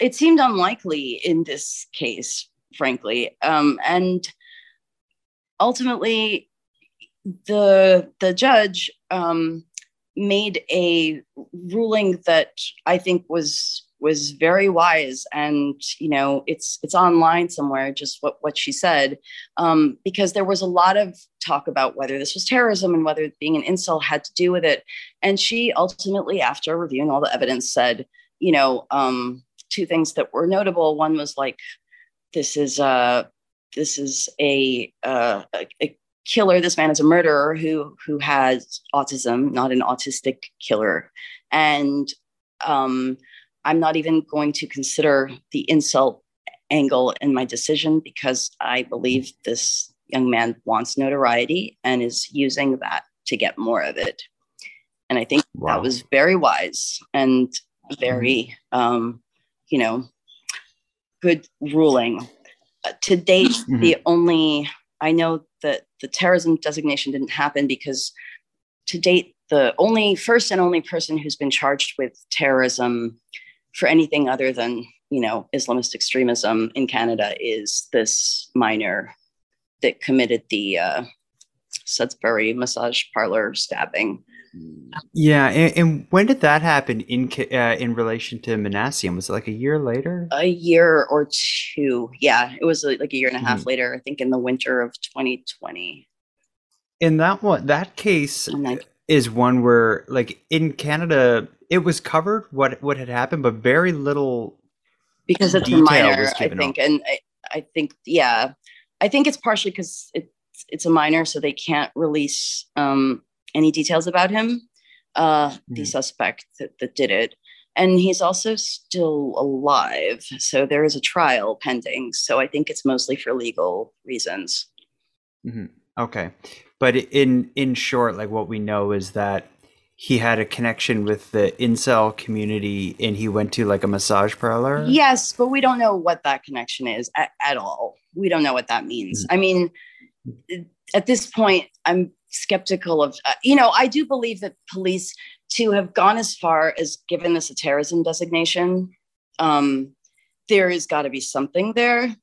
it seemed unlikely in this case frankly. Um and ultimately the the judge um made a ruling that i think was was very wise and you know it's it's online somewhere just what what she said. Um, because there was a lot of talk about whether this was terrorism and whether being an incel had to do with it. And she ultimately after reviewing all the evidence said you know um, two things that were notable. One was like this is a this is a uh, a, a killer. This man is a murderer who who has autism not an autistic killer. And um i'm not even going to consider the insult angle in my decision because i believe this young man wants notoriety and is using that to get more of it. And i think Wow. that was very wise. And very um you know good ruling uh, to date Mhm. the only i know that the terrorism designation didn't happen because to date the only first and only person who's been charged with terrorism for anything other than you know islamist extremism in canada is this minor that committed the uh, Sudbury massage parlor stabbing. Yeah, and, and when did that happen in uh, in relation to Minassian? Was it like a year later? A year or two, yeah, it was like a year and a half Mhm. later. I think in the winter of 2020. In that one, that case I- is one where, like in Canada, it was covered what what had happened, but very little. because it's a minor, I think, and I, I think, yeah, I think it's partially because it's it's a minor, so they can't release um, any details about him, uh, the Mhm. suspect that, that did it, and he's also still alive, so there is a trial pending. So I think it's mostly for legal reasons. Mhm. Okay, but in in short, like what we know is that he had a connection with the incel community, and he went to like a massage parlor. Yes, but we don't know what that connection is at, at all. We don't know what that means. I mean, at this point, I'm skeptical of, uh, you know, I do believe that police to have gone as far as given this a terrorism designation, um, there has got to be something there.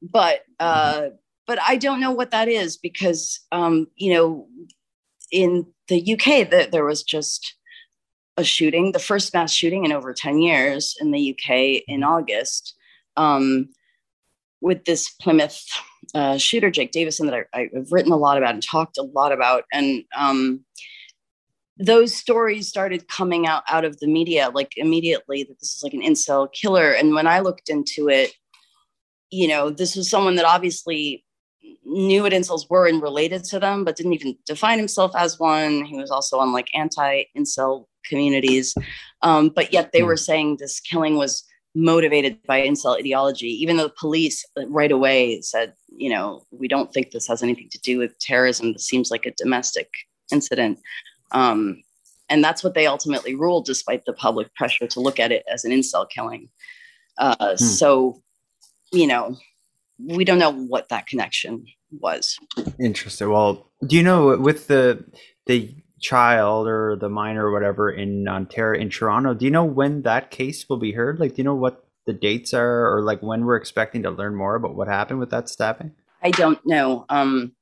But, uh, but I don't know what that is because, um, you know, in the UK, that there was just a shooting, the first mass shooting in over 10 years in the UK in August, um, with this Plymouth uh, shooter, Jake Davison, that I, I've written a lot about and talked a lot about. And um, those stories started coming out out of the media like immediately that this is like an incel killer. And when I looked into it, you know, this was someone that obviously knew what incels were and related to them, but didn't even define himself as one. He was also on like anti-incel communities, um, but yet they were saying this killing was motivated by incel ideology. Even though the police uh, right away said, you know, we don't think this has anything to do with terrorism. This seems like a domestic incident. Um, and that's what they ultimately ruled, despite the public pressure to look at it as an incel killing. Uh, So, you know, we don't know what that connection was. Interesting. Well, do you know with the the child or the minor or whatever in Ontario in Toronto? Do you know when that case will be heard? Like, do you know what the dates are, or like when we're expecting to learn more about what happened with that stabbing? I don't know. Um,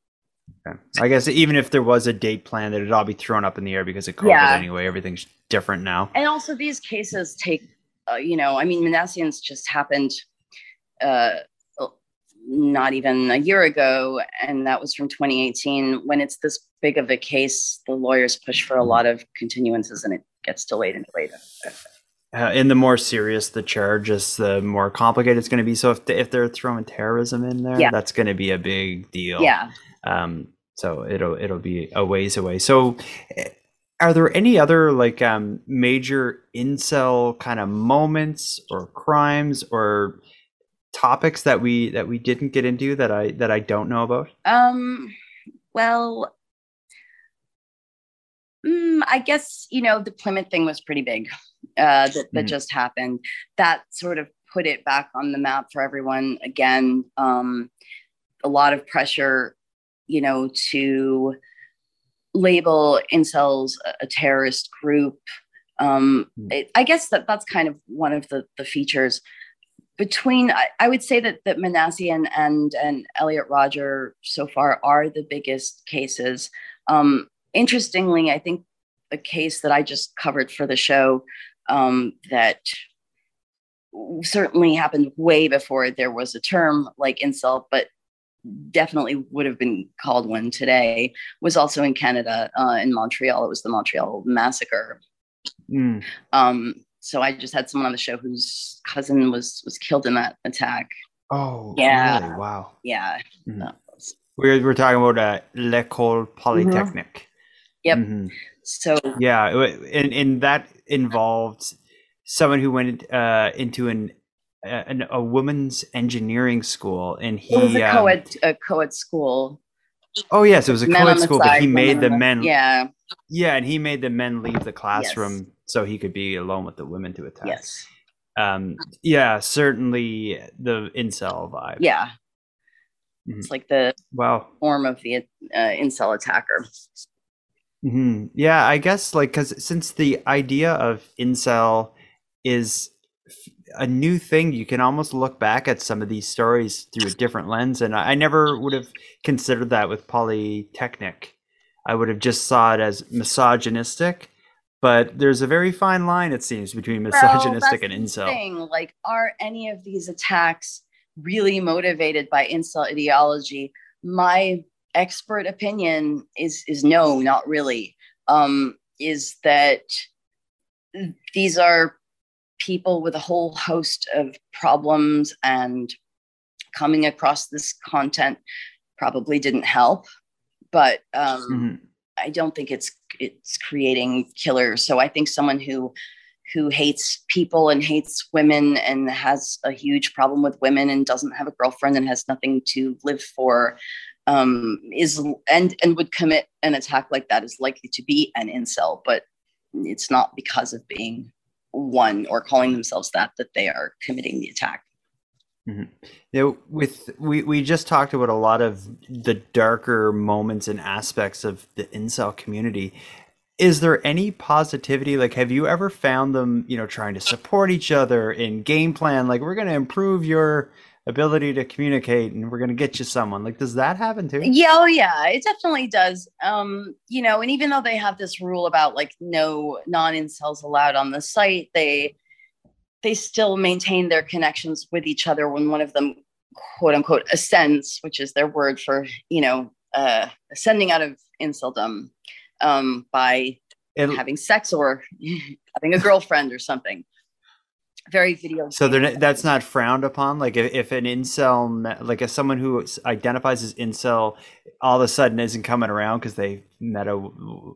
Okay. I guess even if there was a date plan, that it'd all be thrown up in the air because of COVID Yeah. anyway. Everything's different now. and also these cases take uh, you know i mean Minassians just happened uh, not even a year ago, and that was from 2018. When it's this big of a case, the lawyers push for a Mm-hmm. lot of continuances, and it gets delayed and delayed. Uh, and the more serious the charge is, the more complicated it's going to be. So if if they're throwing terrorism in there, Yeah. that's going to be a big deal. Yeah. Um. So it'll it'll be a ways away. So, eh, are there any other like um major incel kind of moments or crimes or topics that we that we didn't get into that I that I don't know about? Um, well, mm, I guess you know the Plymouth thing was pretty big. Uh, that that Mhm. just happened. That sort of put it back on the map for everyone again. Um, a lot of pressure, you know, to label incels a, terrorist group. Um, it, I guess that that's kind of one of the the features between I, I would say that that Minassian and and and Elliot Rodger so far are the biggest cases. Um, interestingly, I think a case that I just covered for the show um, that certainly happened way before there was a term like incel, but definitely would have been called one today was also in Canada uh, in Montreal. It was the Montreal massacre. Mm. Um, so I just had someone on the show whose cousin was was killed in that attack. Oh, Yeah. really? Wow. Yeah. Mhm. was- We're we're talking about uh, L'École Polytechnique. Yep. Mhm. So Yeah, and and that involved someone who went uh, into an, uh, an a woman's engineering school, and he it was a um, co-ed a co-ed school. oh yes, it was a Men co-ed the school, but he made on the the- men Yeah. yeah, and he made the men leave the classroom so he could be alone with the women to attack. Yes. Um. Yeah. Certainly the incel vibe. Yeah. Mhm. It's like the Wow. form of the uh, incel attacker. hmm Yeah, I guess like because since the idea of incel is a new thing, you can almost look back at some of these stories through a different lens, and I, I never would have considered that with Polytechnic. I would have just saw it as misogynistic, but there's a very fine line it seems between misogynistic Well, and incel. Thing. Like, are any of these attacks really motivated by incel ideology? My expert opinion is is no, not really. Um, is that these are people with a whole host of problems and coming across this content probably didn't help but um, Mhm. I don't think it's it's creating killers. So I think someone who who hates people and hates women and has a huge problem with women and doesn't have a girlfriend and has nothing to live for um, is and and would commit an attack like that is likely to be an incel, but it's not because of being one or calling themselves that that they are committing the attack. Mhm. You know, with we we just talked about a lot of the darker moments and aspects of the incel community. Is there any positivity? Like, have you ever found them, you know, trying to support each other in game plan? Like, we're going to improve your ability to communicate, and we're going to get you someone. Like, does that happen too? Yeah, oh yeah, it definitely does. Um, you know, and even though they have this rule about like no non-incels allowed on the site, they they still maintain their connections with each other when one of them quote unquote ascends, which is their word for, you know, uh ascending out of inceldom um by It- having sex or having a girlfriend or something. Very video So they're not, that's not frowned upon. Like if, if an incel, like if someone who identifies as incel, all of a sudden isn't coming around because they met a,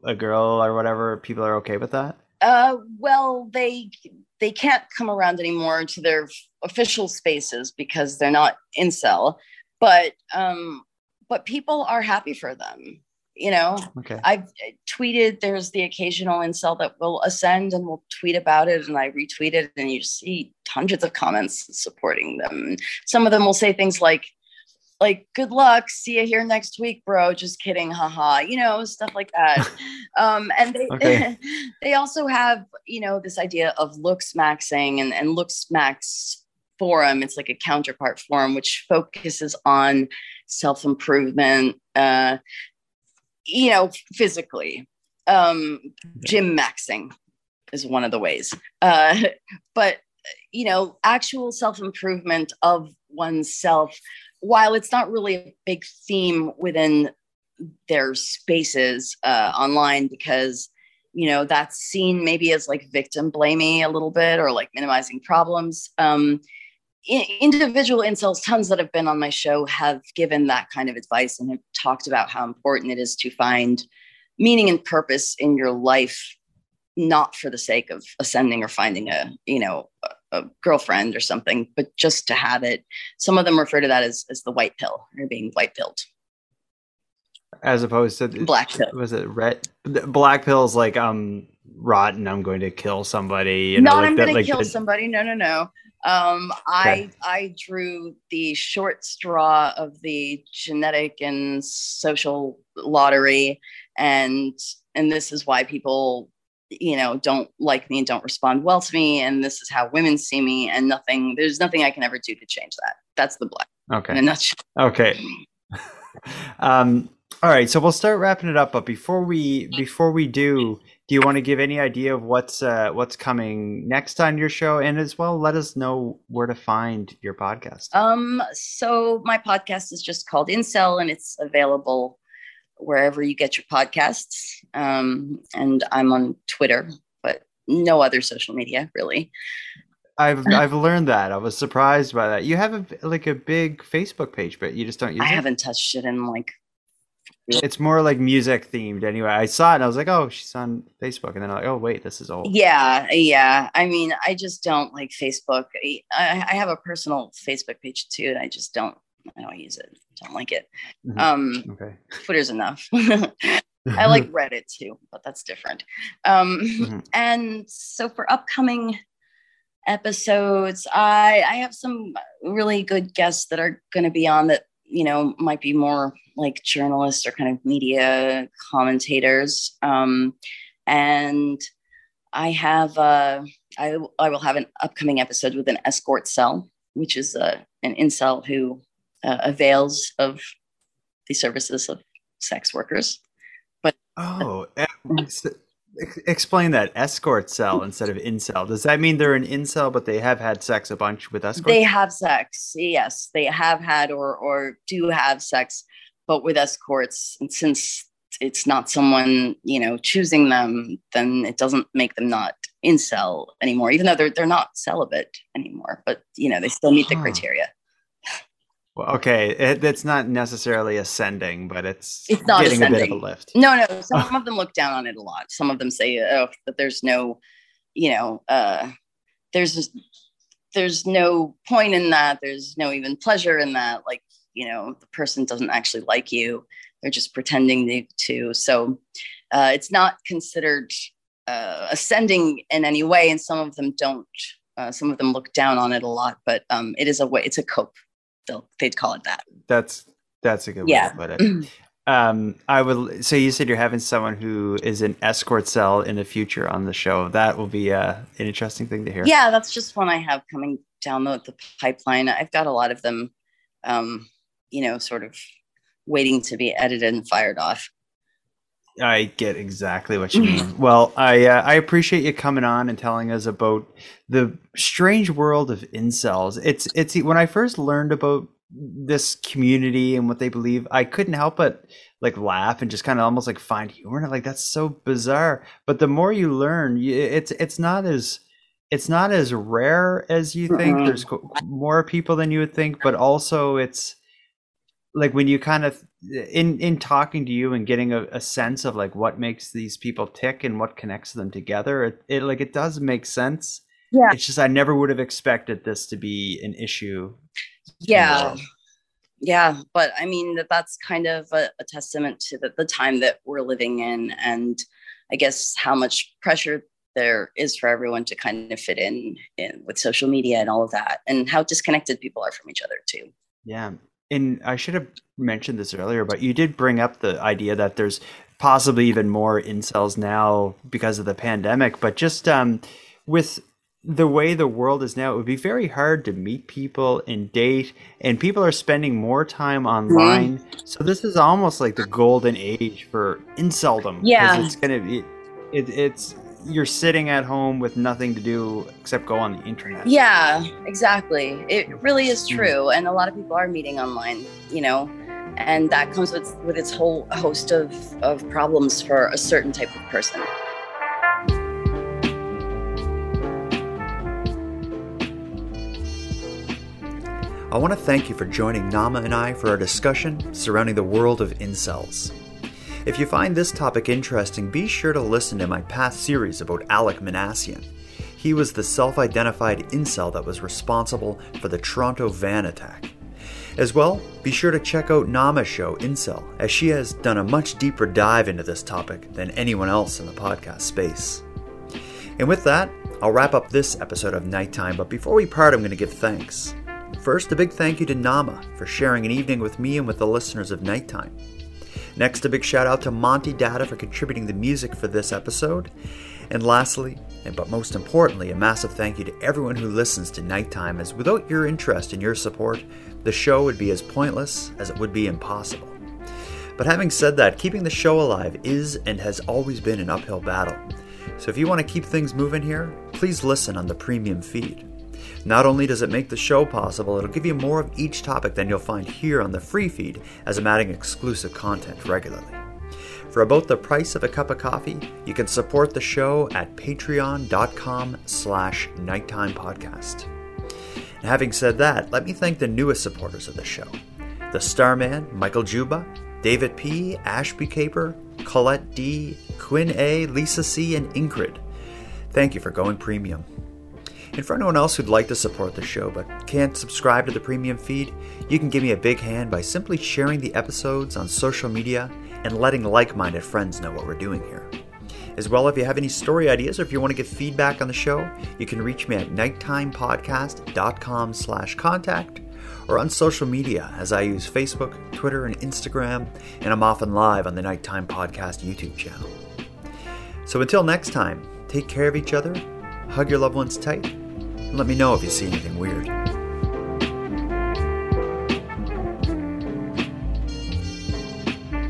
a girl or whatever, people are okay with that. Uh, well, they they can't come around anymore to their official spaces because they're not incel. But um, but people are happy for them. You know, Okay. I've uh, tweeted. There's the occasional incel that will ascend and will tweet about it, and I retweet it, and you see hundreds of comments supporting them. Some of them will say things like, like "Good luck, see you here next week, bro." Just kidding, haha. You know, stuff like that. um, and they Okay. they also have you know this idea of looks maxing and, and looks max forum it's like a counterpart forum which focuses on self-improvement uh you know physically um gym maxing is one of the ways uh but you know actual self-improvement of oneself while it's not really a big theme within their spaces uh, online because you know that's seen maybe as like victim blaming a little bit or like minimizing problems. Um, individual incels tons that have been on my show have given that kind of advice and have talked about how important it is to find meaning and purpose in your life not for the sake of ascending or finding a you know a, a girlfriend or something but just to have it. Some of them refer to that as, as the white pill or being white pilled. As opposed to black pill. was it red? Black pills like um rotten i'm going to kill somebody you not know, like i'm going to kill the- somebody no no no. Um i i drew the short straw of the genetic and social lottery and and this is why people you know don't like me and don't respond well to me and this is how women see me and nothing there's nothing i can ever do to change that that's the black okay in a nutshell Okay. um, all right. So we'll start wrapping it up. But before we before we do, do you want to give any idea of what's uh, what's coming next on your show, and as well let us know where to find your podcast. Um, so my podcast is just called Incel and it's available wherever you get your podcasts. Um, and I'm on Twitter, but no other social media really. I've I've learned that. I was surprised by that. You have a like a big Facebook page, but you just don't use it. I it. haven't touched it in like It's more like music themed. Anyway, I saw it and I was like, oh, she's on Facebook, and then I'm like, oh wait, this is old. yeah, yeah. I mean, I just don't like Facebook. I, I have a personal Facebook page too, and I just don't I don't use it. Don't like it. Mhm. Um Okay. Twitter's enough. I like Reddit too, but that's different. Um, Mhm. And so for upcoming episodes, I I have some really good guests that are going to be on that you know might be more like journalists or kind of media commentators. Um, and I have uh, I I will have an upcoming episode with an escort cell, which is uh, an incel who uh, avails of the services of sex workers. But oh, e- ex- explain that escort cell instead of incel. Does that mean they're an incel, but they have had sex a bunch with escorts? They have sex. Yes, they have had or or do have sex, but with escorts. And since it's not someone you know choosing them, then it doesn't make them not incel anymore. Even though they're they're not celibate anymore, but you know they still meet the criteria. Well, okay, it, it's not necessarily ascending, but it's It's not getting a bit of a lift. No, no. Some of them look down on it a lot. Some of them say, "Oh, that there's no, you know, uh, there's there's no point in that. There's no even pleasure in that. Like, you know, the person doesn't actually like you. They're just pretending they, to. So, uh, it's not considered uh, ascending in any way. And some of them don't. Uh, some of them look down on it a lot. But um, it is a way. It's a cope. They'll, they'd call it that. That's that's a good Yeah. way to put it. Um, I would. So you said you're having someone who is an escort cell in the future on the show. That will be uh, an interesting thing to hear. Yeah, that's just one I have coming down the, the pipeline. I've got a lot of them, um, you know, sort of waiting to be edited and fired off. I get exactly what you mean. well, I uh, I appreciate you coming on and telling us about the strange world of incels. It's it's when I first learned about this community and what they believe, I couldn't help but like laugh and just kind of almost like find humor in it. Like that's so bizarre. But the more you learn, it's it's not as it's not as rare as you think. Mm-mm. There's more people than you would think, but also it's like when you kind of in in talking to you and getting a, a sense of like what makes these people tick and what connects them together it, it like it does make sense Yeah. it's just i never would have expected this to be an issue Yeah. Yeah. But I mean, that that's kind of a, a testament to the, the time that we're living in and I guess how much pressure there is for everyone to kind of fit in, in with social media and all of that and how disconnected people are from each other too. yeah and i should have mentioned this earlier but you did bring up the idea that there's possibly even more incels now because of the pandemic but just um with the way the world is now, it would be very hard to meet people and date, and people are spending more time online. So this is almost like the golden age for inceldom. Yeah. it's gonna be, it, it's you're sitting at home with nothing to do except go on the internet. Yeah, exactly. It really is hmm. true, and a lot of people are meeting online. You know, and that comes with with its whole host of of problems for a certain type of person. I want to thank you for joining Naama and I for our discussion surrounding the world of incels. If you find this topic interesting, be sure to listen to my past series about Alek Minassian. He was the self identified incel that was responsible for the Toronto van attack. As well, be sure to check out Naama's show, Incel, as she has done a much deeper dive into this topic than anyone else in the podcast space. And with that, I'll wrap up this episode of Nighttime, but before we part, I'm going to give thanks. First, a big thank you to Naama for sharing an evening with me and with the listeners of Nighttime. Next, a big shout out to Monty Datta for contributing the music for this episode. And lastly, and but most importantly, a massive thank you to everyone who listens to Nighttime, as without your interest and your support, the show would be as pointless as it would be impossible. But having said that, keeping the show alive is and has always been an uphill battle. So if you want to keep things moving here, please listen on the premium feed. Not only does it make the show possible, it'll give you more of each topic than you'll find here on the free feed as I'm adding exclusive content regularly. For about the price of a cup of coffee, you can support the show at patreon.com slash nighttime podcast. Having said that, let me thank the newest supporters of the show. The Starman, Michael Juba, David P., Ashby Caper, Colette D., Quinn A., Lisa C., and Ingrid. Thank you for going premium. And for anyone else who'd like to support the show but can't subscribe to the premium feed, you can give me a big hand by simply sharing the episodes on social media and letting like minded friends know what we're doing here. As well, if you have any story ideas or if you want to give feedback on the show, you can reach me at nighttimepodcast.com slash contact or on social media as I use Facebook, Twitter, and Instagram, and I'm often live on the Nighttime Podcast YouTube channel. So until next time, take care of each other, hug your loved ones tight, and let me know if you see anything weird.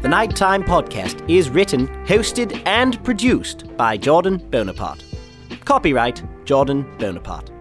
The Nighttime Podcast is written, hosted, and produced by Jordan Bonaparte. Copyright Jordan Bonaparte.